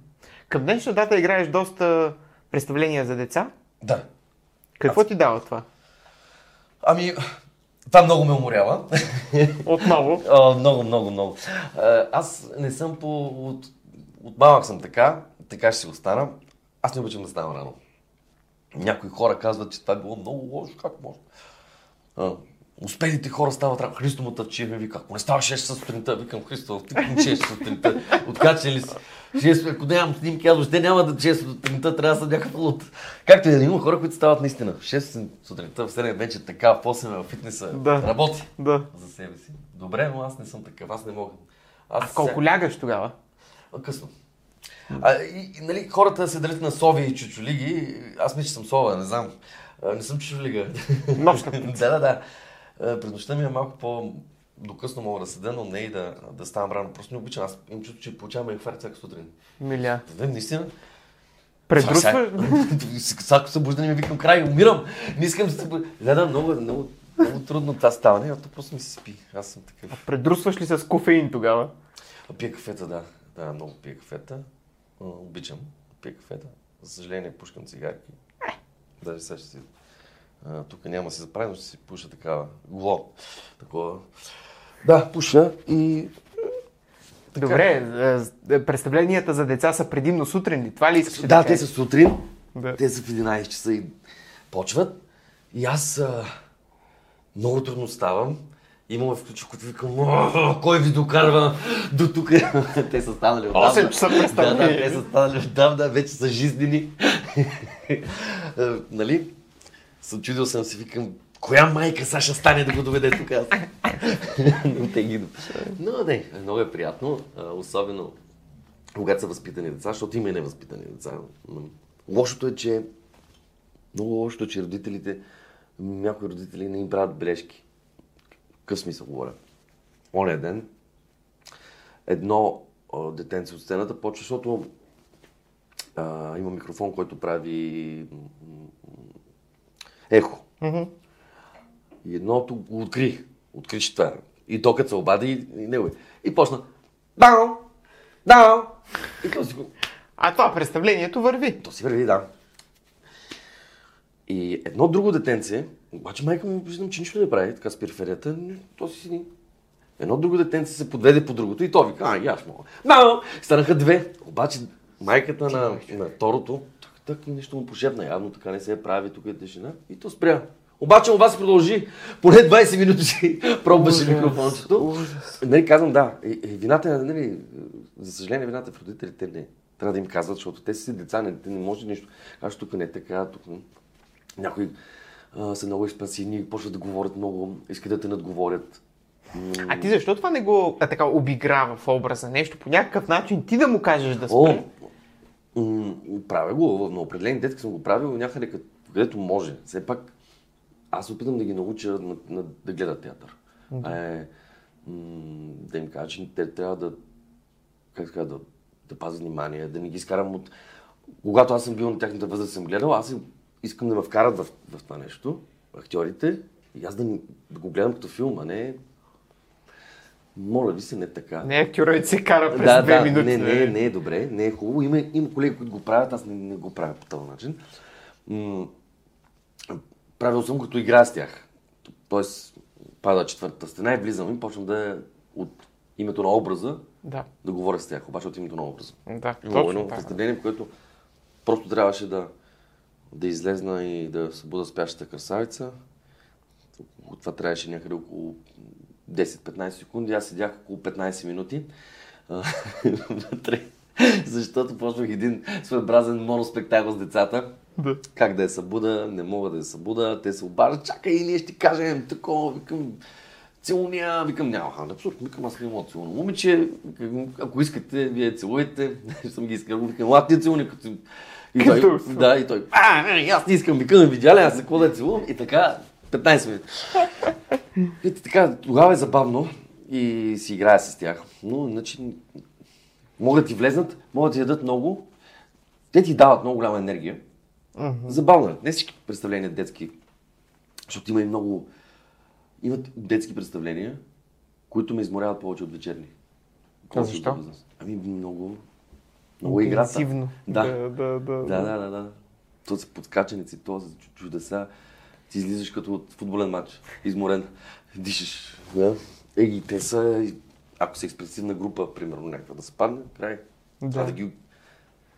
Към днешна дата играеш доста представления за деца. Да. Какво ти дава това? Ами, това много ме уморява. Отново. О, много, много, много. Аз не съм по... От, от малък съм така, така ще си остана. Аз не обичам да ставам рано. Някои хора казват, че това е било много лошо, как може? Успелите хора стават рано. Христо Мотавчиев ми вика, ако не става 6 часа сутринта, викам Христо, ти към 6 часа сутринта. Откачен ли си? 6, ако нямам снимки, аз въобще няма да 6 сутринта, трябва да съм някакъв лут. Както и да има хора, които стават наистина. В 6 сутринта, в 7 вече така, в 8 в фитнеса, Да. работи Да. за себе си. Добре, но аз не съм такъв, аз не мога. Аз А колко лягаш тогава? Късно. А, и, и, нали, хората се делят на сови и чучулиги. Аз мисля, че съм сова, не знам. А, не съм чучулига. Нощна да, да, да. А, През нощта ми е малко по... Докъсно мога да седа, но не и да, да ставам рано. Просто не обичам. Аз имам чувство, че получавам инфаркт всяка сутрин. Миля. Да, наистина. Предрусваш? Всяко събуждане ми викам край, умирам. Не искам да се... Да, да, много, много, много трудно това става. Не, то просто ми се спи. Аз съм такъв. Предрусваш ли с кофеин тогава? А, Пия кафета, да. Да, много пия кафета. А, обичам. Пия кафета. За съжаление, пушкам цигарки. Даже сега ще си... А, тук няма да си заправя, но ще си пуша такава. Гло. Такова. Да, пуша и... Така. Добре, е, е, представленията за деца са предимно сутрин? Това ли искаш Да, да те са сутрин. Да. Те са в 11 часа и почват. И аз а, много трудно ставам. Имаме включи, които викам, «О, кой ви докарва до тук? те са станали отдавна. 8 часа представление. Да, да, те са станали отдавна, вече са жизнени. А, нали? Съчудил съм си, викам, коя майка сега ще стане да го доведе тук аз? Но те ги... Но не, много е приятно, особено когато са възпитани деца, защото има и невъзпитани деца. Лошото е, че много лошото е, че родителите, някои родители не им правят бележки. Къв смисъл говоря? Оня ден едно детенце от сцената почва, защото а, има микрофон, който прави ехо. И едното го откри. Откри, че това е. И то като се обади и, и него. И почна. Дао! Дао! И то си го... А това представлението върви. То си върви, да. И едно друго детенце, Обаче майка му виждам, че нищо не прави, така с периферията, то си седи. Едно друго детенце се подведе по другото и то вика, а, аз мога. Мамо! Станаха две. Обаче майката на, на второто, так, так нещо му пошепна, явно така не се е прави, тук е тишина. И то спря. Обаче това се продължи. Поне 20 минути пробваше микрофончето. Нали, казвам, да, и, и вината е, нали, за съжаление, вината е в родителите не. Трябва да им казват, защото те си деца, не, те не може нищо. Аз тук не е така, тук някои а, са много експансивни, почват да говорят много, искат да те надговорят. А ти защо това не го а, така обиграва в образа? Нещо по някакъв начин ти да му кажеш да спре? О, правя го, на определени детки съм го правил някъде където може. Все пак аз опитам да ги науча на, на, да гледат театър. Да. Е, м- да им кажа, че те трябва да, как така, да, да пазят внимание, да не ги изкарам от... Когато аз съм бил на тяхната възраст, съм гледал, аз искам да ме вкарат в, в това нещо, актьорите, и аз да, да го гледам като филм, а не моля ви се, не така. Не, актьорът се кара през да, две да, минути. Не, не, не е добре, не е хубаво. Има, има колеги, които го правят, аз не, не го правя по този начин. М- правил съм като играя с тях. Тоест, пада четвъртата стена и влизам и почвам да от името на образа Да, да говоря с тях, обаче от името на образа. да, Имало точно едно представление, в което просто трябваше да, да излезна и да събуда спящата красавица. От това трябваше някъде около 10-15 секунди. Аз седях около 15 минути вътре, защото почвах един своеобразен моноспектакъл с децата. Да. Как да я събуда, не мога да я събуда, те се обаждат, чакай, ние ще кажем такова, викам, целуния, викам, няма абсурд, викам, аз не мога да целуна момиче, ако искате, вие целуете, съм ги искал, викам, ела ти целуни, като... И той, да, и той, а, аз не искам, викам, видя ли, аз какво да целувам, и така, 15 минути. И така, тогава е забавно и си играя с тях, но иначе могат да ти влезнат, могат да ти дадат много, те ти дават много голяма енергия, Забавно е. Не всички представления детски, защото има и много... Имат детски представления, които ме изморяват повече от вечерни. Повече защо? Ами много... Много е играта. Интенсивно. Да. да, да, да. Да, да, да. То са подскачаници, то са чу- чудеса. Ти излизаш като от футболен матч. Изморен. Дишаш. Да. Е, и те са... Ако са експресивна група, примерно някаква да се падне, край. Да. Да. да ги,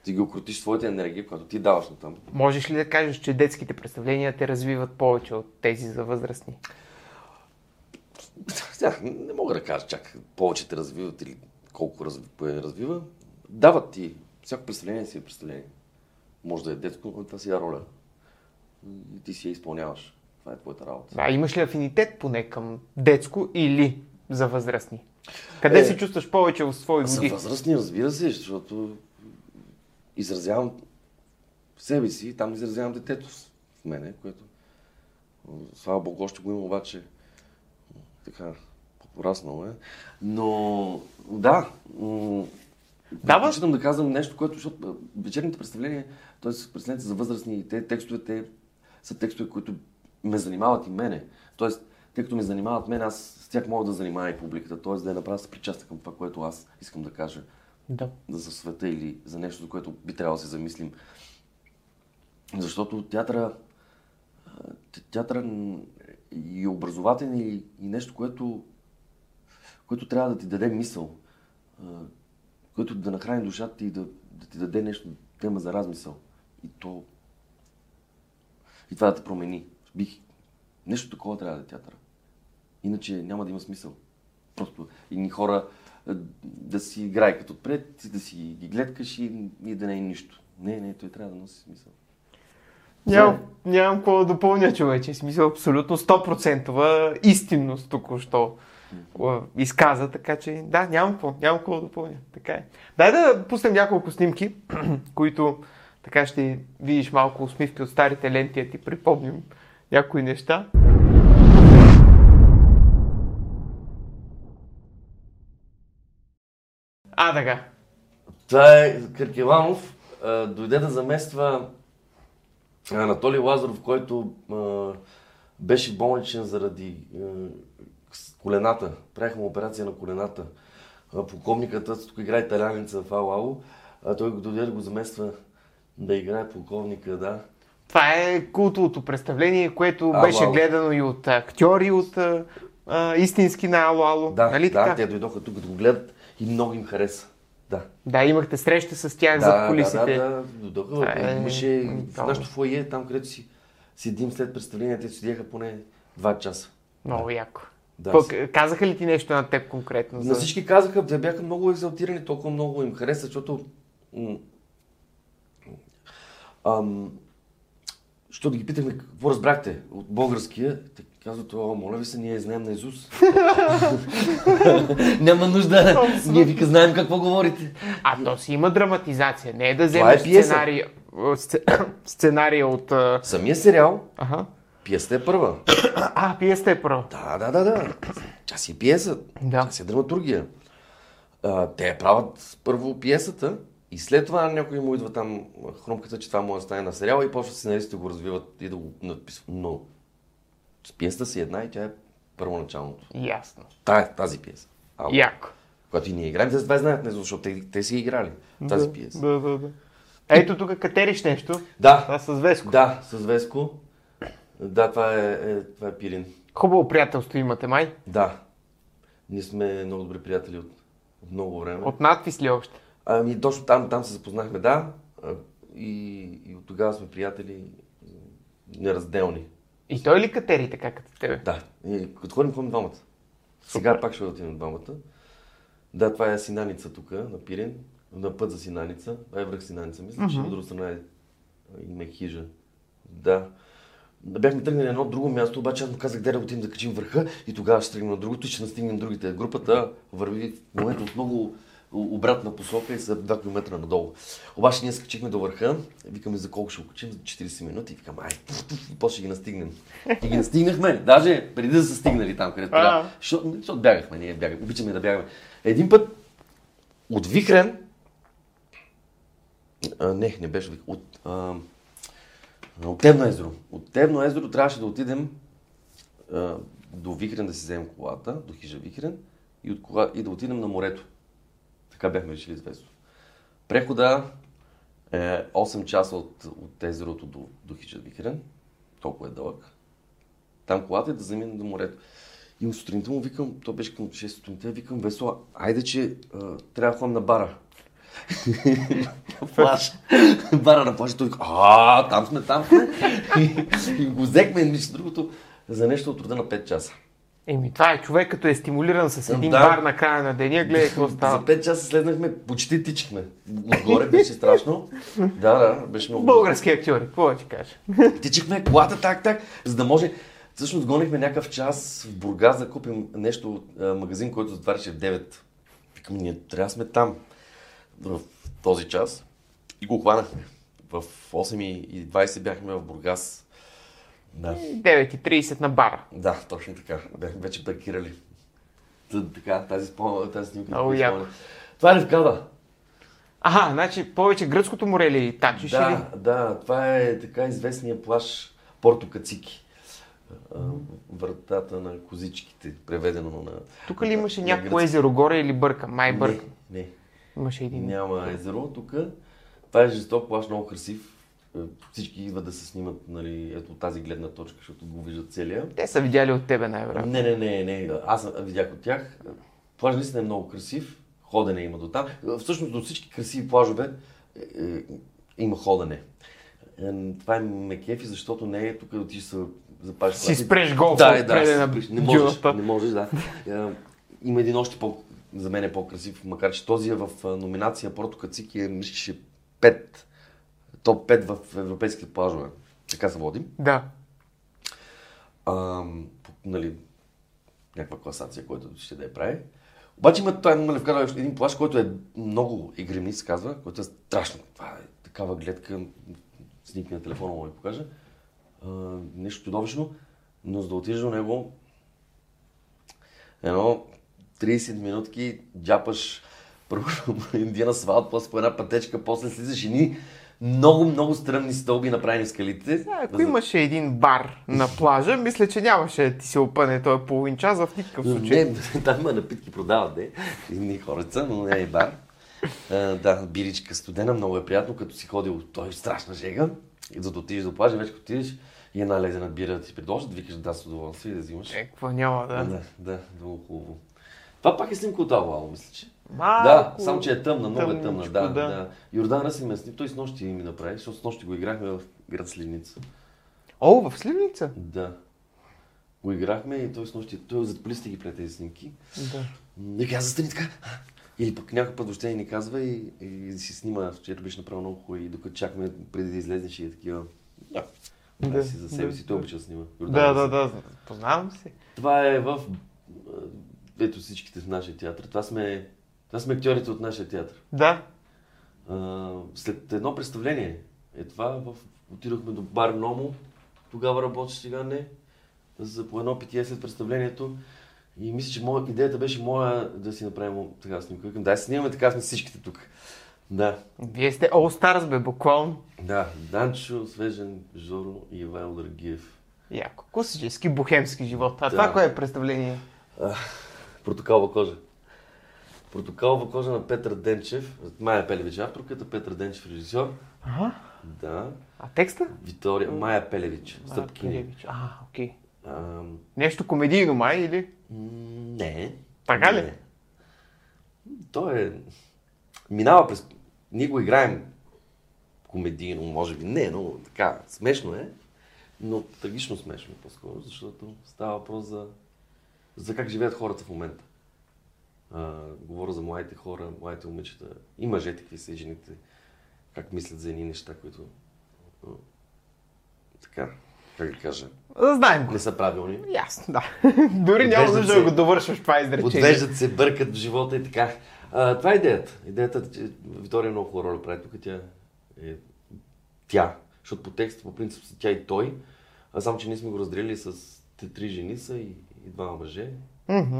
ти ги окрутиш своята енергия, която ти даваш на там. Можеш ли да кажеш, че детските представления те развиват повече от тези за възрастни? Сега, не мога да кажа чак повече те развиват или колко разви, кое развива. Дават ти. Всяко представление си е представление. Може да е детско, но това си е роля. И ти си я изпълняваш. Това е твоята работа. А имаш ли афинитет поне към детско или за възрастни? Къде Е, се чувстваш повече в свои За години? възрастни, разбира се, защото изразявам себе си, там изразявам детето в мене, което слава Богу още го има, обаче така пораснало е. Но да, м- Дава- предпочитам да казвам нещо, което, защото вечерните представления, т.е. представленията за възрастни, те текстовете са текстове, които ме занимават и мене. Тоест, тъй като ме занимават мен, аз с тях мога да занимая и публиката, т.е. да я направя съпричастна към това, което аз искам да кажа Да. за света или за нещо, за което би трябвало да се замислим. Защото театъра, театъра и образователен и, и нещо, което, което трябва да ти даде мисъл, което да нахрани душата ти и да, да ти даде нещо, тема за размисъл. И то... И това да те промени. Бих... Нещо такова трябва да е театъра. Иначе няма да има смисъл. Просто едни хора а, да си играе като отпред, да си ги гледкаш и, и да не е нищо. Не, не, той трябва да носи смисъл. Нямам, нямам какво да допълня, човече. Смисъл абсолютно 100% истинност току-що изказа, така че да, нямам какво, нямам какво да допълня. Така е. Дай да пуснем няколко снимки, които така ще видиш малко усмивки от старите ленти, да ти припомним някои неща. А, така. Това е Къркеланов. а, Дойде да замества Анатолий Лазаров, който а, беше болничен заради а, колената. Правихме операция на колената. А, Полковникът, тук играе италянеца в Алао, а той го дойде да го замества да играе полковника, да. Това е култовото представление, което Ало, беше ало. гледано и от актьори, от а, а, истински на Ало Ало. Да, нали да, така? те дойдоха тук да го гледат и много им хареса. Да. Да, имахте среща с тях Да, зад кулисите. да, да, да. Дойдоха. Е Имаше в уникално. нашото фойе, там където си седим след представлението, те седяха поне два часа. Много яко. Да. Пък, казаха ли ти нещо на теб конкретно? На всички казаха, те бяха много екзалтирани, толкова много им хареса, защото... Ам, защото ги питахме какво разбрахте от българския, те казват, о, моля ви се, ние знаем на Изус. Няма нужда, ние вика знаем какво говорите. А то си има драматизация. Не е да е вземеш пиеса. сценария, сце- сценария от... Самия сериал, Ага. пиесата е първа. А, пиеста е първа. Да, да, да, да. Тя си е пиеса. Да. Тя си е драматургия. А, те правят първо пиесата и след това някой му идва там хрумката, че това може да стане на сериала и почва сценаристите го развиват и да го надписват. Но пиесата си една и тя е първоначалното. Ясно. Та, тази пиеса. А, Яко. Когато и ние играем, те това знаят, не, защото те, те си играли тази пиеса. Да, да, да. Ето тук катериш нещо. Да, Това с Веско. да, с Веско. Да, това е, е, това е Пирин. Хубаво приятелство имате, май. Да. Ние сме много добри приятели от, от много време. От надпис ли още? Ами точно там, там се запознахме, да. И, и от тогава сме приятели неразделни. И той ли катери така като тебе? Да. И, като ходим, ходим двамата. Сега пак ще отидем двамата. Да, това е Синаница тук, на Пирен. На път за Синаница. Това е връх Синаница. Мисля, че от друга страна е, има хижа. Да. Бяхме тръгнали на едно друго място, обаче аз му казах, да отидем да качим върха и тогава ще тръгнем на другото и ще настигнем другите. Групата върви в момента в много обратна посока и са 2 км надолу. Обаче ние скачихме до върха, викаме за колко ще го качим, за 40 минути и викаме, ай, и после ще ги настигнем. И ги настигнахме, даже преди да са стигнали там, където трябва. Защото, защото бягахме, ние бягаме, обичаме да бягаме. Един път от Вихрен, а, не, не беше Вихрен, от, а, от Темно езеро. От Темно езеро трябваше да отидем а, до Вихрен да си вземем колата, до хижа Вихрен и, от кола, и да отидем на морето. Така бяхме решили с Весо. Прехода е 8 часа от, от езерото до, до хижа Вихрен. Толкова е дълъг. Там колата е да заминем до морето. И сутринта му викам, то беше към 6 сутринта, викам, Весо, айде, че а, трябва да ходим на бара. на плаж. Бара на плаж. Той а, там сме, там сме. и, и го взехме, между другото, за нещо от рода на 5 часа. Еми, това е човек, като е стимулиран с един Да. бар на края на деня, гледай какво За става. 5 часа слезнахме, почти тичахме. Отгоре беше страшно. Да, да, беше много. Български актьори, какво да ти кажа? Тичахме колата так, так, за да може. Всъщност гонихме някакъв час в Бургас да купим нещо от магазин, който затваряше в 9. Викам, ние трябва да сме там в този час. И го хванахме. В 8.20 бяхме в Бургас. Да. 9.30 на бара. Да, точно така. Бяхме вече паркирали. Та- Така, тази, спомена, тази снимка. Много яко. Това е Левкада. Ага, значи повече гръцкото море ли тачиш или? Да, да, това е така известния плаш Порто Кацики. Вратата на козичките, преведено на... Тук ли имаше някакво езеро горе или бъркам? Май Не, бъркам. не, Имаше един. няма езеро тук. Това е жесток плаш, много красив. Всички идват да се снимат, нали, ето от тази гледна точка, защото го виждат целия. Те са видяли от тебе най-вероятно. Не, не, не, не. Аз видях от тях. Плаж наистина е много красив. Ходене има до там. Всъщност до всички красиви плажове е, е, има ходене. Е, Това е ме кефи, защото не е тук да ти се запаш. Си спреш голфа да, е, отпреде да, на не можеш, не можеш, да. Е, Има един още по, за мен е по-красив, макар че този е в номинация Порто Кацики е, мисля, че 5, топ 5 в европейските плажове. Така се водим Да. а, нали, някаква класация, която ще да я прави. Обаче има, той има вкара един плаш, който е много игремни, се казва, който е страшно. Това е такава гледка, снимки на телефона му ви покажа. А, нещо чудовищно, но за да отидеш до него, едно 30 минутки джапаш първо един асфалт, после по една пътечка, после слизаш и ни много, много стръмни стълби направени в скалите. Ако имаше един бар на плажа, мисля, че нямаше да ти се опъне този половин час в никакъв случай. Не, там напитки продават, де. Едни хореца, но не е бар. А, да, биричка студена, много е приятно, като си ходил, той е страшна жега. И за да отидеш до плажа, вече отидеш и една лезена бира да ти предложат, викаш да с удоволствие и да взимаш. Е, какво няма, да. Да, да, много хубаво. Това пак е снимка от Албала, мисля, че. Малко... Да, само че е тъмна, много е тъмна. Да, да. да. Йордан Ръси ме сни, той с нощи ми направи, защото с нощи го играхме в град Сливница. О, в Сливница? Да. Го играхме и той с нощи, той зад полиците ги плете тези снимки. Да. И каза, стани така. Или пък някой път въобще ни казва и, и си снима, вчера беше направил много хубаво и докато чакаме преди да излезнеш и е такива. Да. Да, си за себе да, си, той обича да снима. Да, да, да. Познавам се. Това е в... Ето всичките в нашия театър. Това сме, това сме актьорите от нашия театър. Да. А, след едно представление е това, в... отидохме до бар Номо, тогава работеше, сега не, за по едно питие след представлението. И мисля, че моя, идеята беше моя да си направим така снимка. Дай снимаме така сме всичките тук. Да, Вие сте All Stars, бе, буквално. да. Данчо, Свежен, Жоро и Ивайло Драгиев. Яко. Класически бухемски живот. А Да. това кое е представление? Протоколва кожа. Протоколва кожа на Петър Денчев. Майя Пелевич авторката, Петър Денчев режисьор. Ага. Да. А текста? Витория, Майя Пелевич, Стъпкини. Пелевич. А, окей. А, Нещо комедийно май или? не. Така ли? Не. То е... Минава през... Ние го играем комедийно, може би. Не, но така, смешно е. Но трагично смешно е по-скоро, защото става въпрос за, за как живеят хората в момента. А, говоря за младите хора, младите момичета и мъжете, какви са и жените, как мислят за едни неща, които а, така, как да кажа, знаем го. не са правилни. Ясно, да. Дори няма нужда да го довършваш това изречение. Подвеждат се, бъркат в живота и така. А, това е идеята. Идеята че Виктория много хубава роля прави тук. Тя е тя. Защото по текст, по принцип са тя и той. А само, че ние сме го разделили с те три жени са и, и двама мъже. Мгм.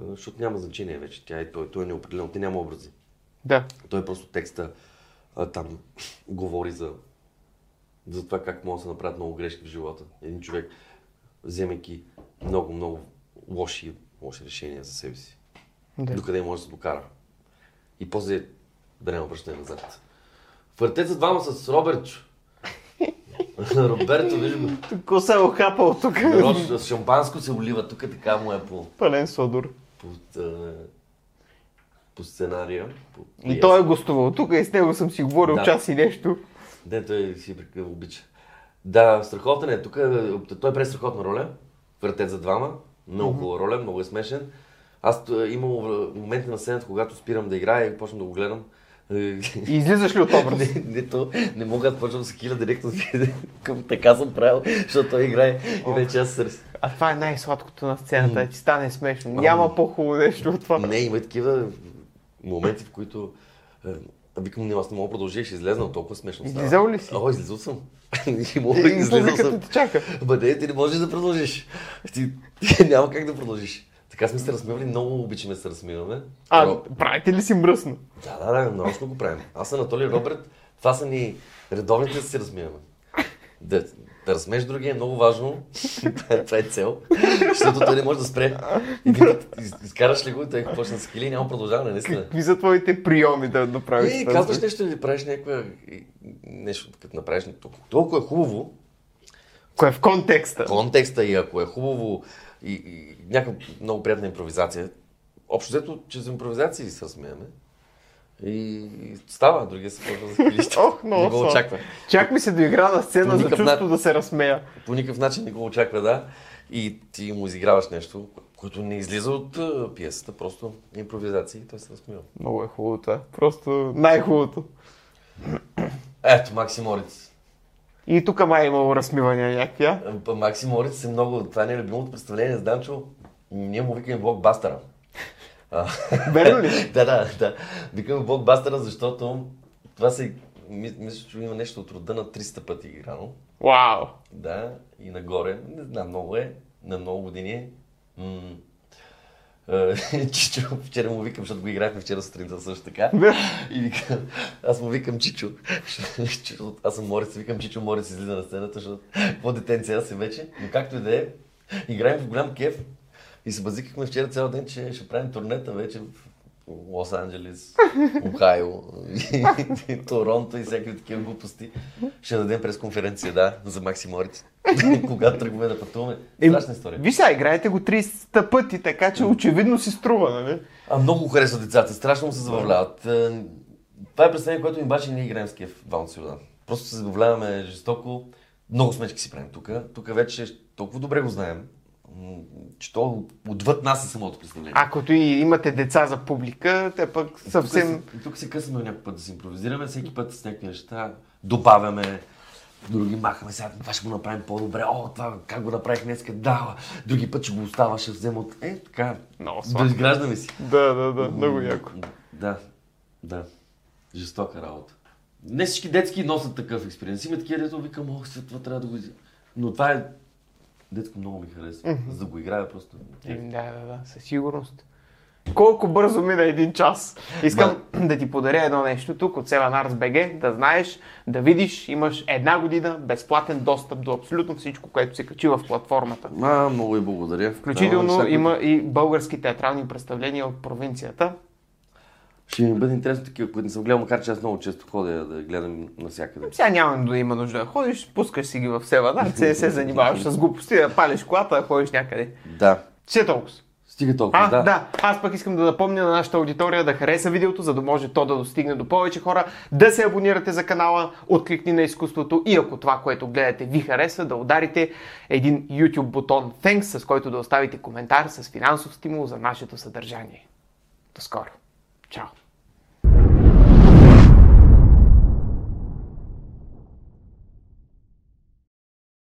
Защото няма значение вече. Тя и той. Той е неопределено. Те няма образи. Да. Той е просто текста а, там говори за, за това как могат да се направят много грешки в живота. Един човек, вземайки много, много лоши, лоши решения за себе си. Да. Докъде може да се докара. И после да няма връщане назад. Въртете за двама с Робертчо. Роберто, виж го. Тук се е охапал тук. Нарочно, с шампанско се олива. Тук така му е по, Пълен содор. По, а, по сценария. По И той е гостувал тук и с него съм си говорил Да. час и нещо. Не, той си обича. Да, страхотен е. Тук е- той е през страхотна роля. Въртет за двама. Много хубава роля, много е смешен. Аз т- имам моменти на сцената, когато спирам да играя и почвам да го гледам. е, И излизаш ли от образ? не, не, то, не мога да почвам се киля директно. към така съм правил, защото той играе и вече аз се. А това е най-сладкото на сцената, е, ти стане смешно. Няма по-хубаво нещо от това. Не, има такива моменти, в които е, викам, не, аз не мога да продължа, ще излезна, толкова смешно става. Излизал ли си? О, излизал съм. И мога, И излизал съм. те чака. Не, ти не можеш да продължиш. Ти, ти няма как да продължиш. Така сме се разсмивали, много обичаме да се разсмиваме. А, Но- правите ли си мръсно? Да, да, да, нарочно го правим. Аз, Анатолий Роберт, това са ни редовните да се разсмиваме. Да, да разсмеш другия е много важно. това, е, цел. Защото той не може да спре. Един път из- изкараш ли го, той почне да се хили и няма продължаване, наистина. Какви са твоите приеми да направиш И казваш нещо или правиш някаква... и- Нещо, като направиш толкова, толкова е хубаво, Кое е в контекста? контекста и ако е хубаво и, и някаква много приятна импровизация, общо взето, чрез импровизации се разсмеяме. И, става, другия се почва да скрища. Ох, много Не го очаква. Чак ми се доигра на сцена за никакъв чувство начин. да се разсмея. По никакъв начин не го очаква, да. И ти му изиграваш нещо, което не излиза от пиесата, просто импровизация и той се разсмива. Много е хубаво това. Просто най-хубавото. Ето, Макси Морец. И тук май е имало разсмивания някакви, а? Макси Морец е много... Това не е любимото представление с Данчо. Ние му викаме блокбастера. Верно ли? да, да, да. Викаме блокбастера, защото това се... ми- Мисля, че има нещо от рода на 300 пъти играно. Вау! Да, и нагоре. Не знам, много е. На много години е. М- а, Чичо, вчера му викам, защото го играхме вчера сутринта също така. И викам, аз му викам Чичо. Чичо, аз съм Морец, викам Чичо Морец излиза на сцената, защото какво детенция аз си вече. Но както и да е, играем в голям кеф. И се базикахме вчера цял ден, че ще правим турнета вече в Лос Анджелес, Охайо, Торонто и всякакви такива глупости. Ще дадем пресконференция, да, за Макси Морец. Когато тръгваме да пътуваме. Страшна история. Виж сега, играете го 30 пъти, така че очевидно си струва, нали? А много харесват децата, страшно му се забавляват. Е, Това е представление, което ми бачи ние играем с Ваун Сюрдан. Просто се забавляваме жестоко. Много смечки си правим тук. Тук вече толкова добре го знаем, че то отвъд нас е самото представление. А като и имате деца за публика, те пък съвсем... Тук, се, тук се късаме някой път да си импровизираме, всеки път с някакви неща, добавяме, други махаме, сега това ще го направим по-добре, о, това как го направих днес, да, други път ще го остава, ще взема от... Е, така, Много да сладко. изграждаме си. Да, да, да, много яко. Да, да. Жестока работа. Не всички детски носят такъв експериенс. Има такива, дето викам, ох, след това трябва да го... из-» Но това е... Детско много ми харесва. За да го играя просто... Да, да, да, със сигурност. Колко бързо мина един час. Искам да ти подаря едно нещо тук от Seven Arts BG, да знаеш, да видиш, имаш една година безплатен достъп до абсолютно всичко, което се качи в платформата. А, много ви благодаря. Включително Да, има и български театрални представления от провинцията. Ще ми бъде интересно такива, които не съм гледал, макар че аз много често ходя да гледам навсякъде. Сега няма да има нужда да ходиш, пускаш си ги в Arts, не се занимаваш с глупости, да палиш колата, да ходиш някъде. Да. Все толкова. Стига толкова, А, да. да. да. Аз пък искам да напомня на нашата аудитория да хареса видеото, за да може то да достигне до повече хора, да се абонирате за канала, откликни на изкуството и ако това, което гледате ви хареса, да ударите един YouTube бутон Thanks, с който да оставите коментар с финансов стимул за нашето съдържание. До скоро. Chao.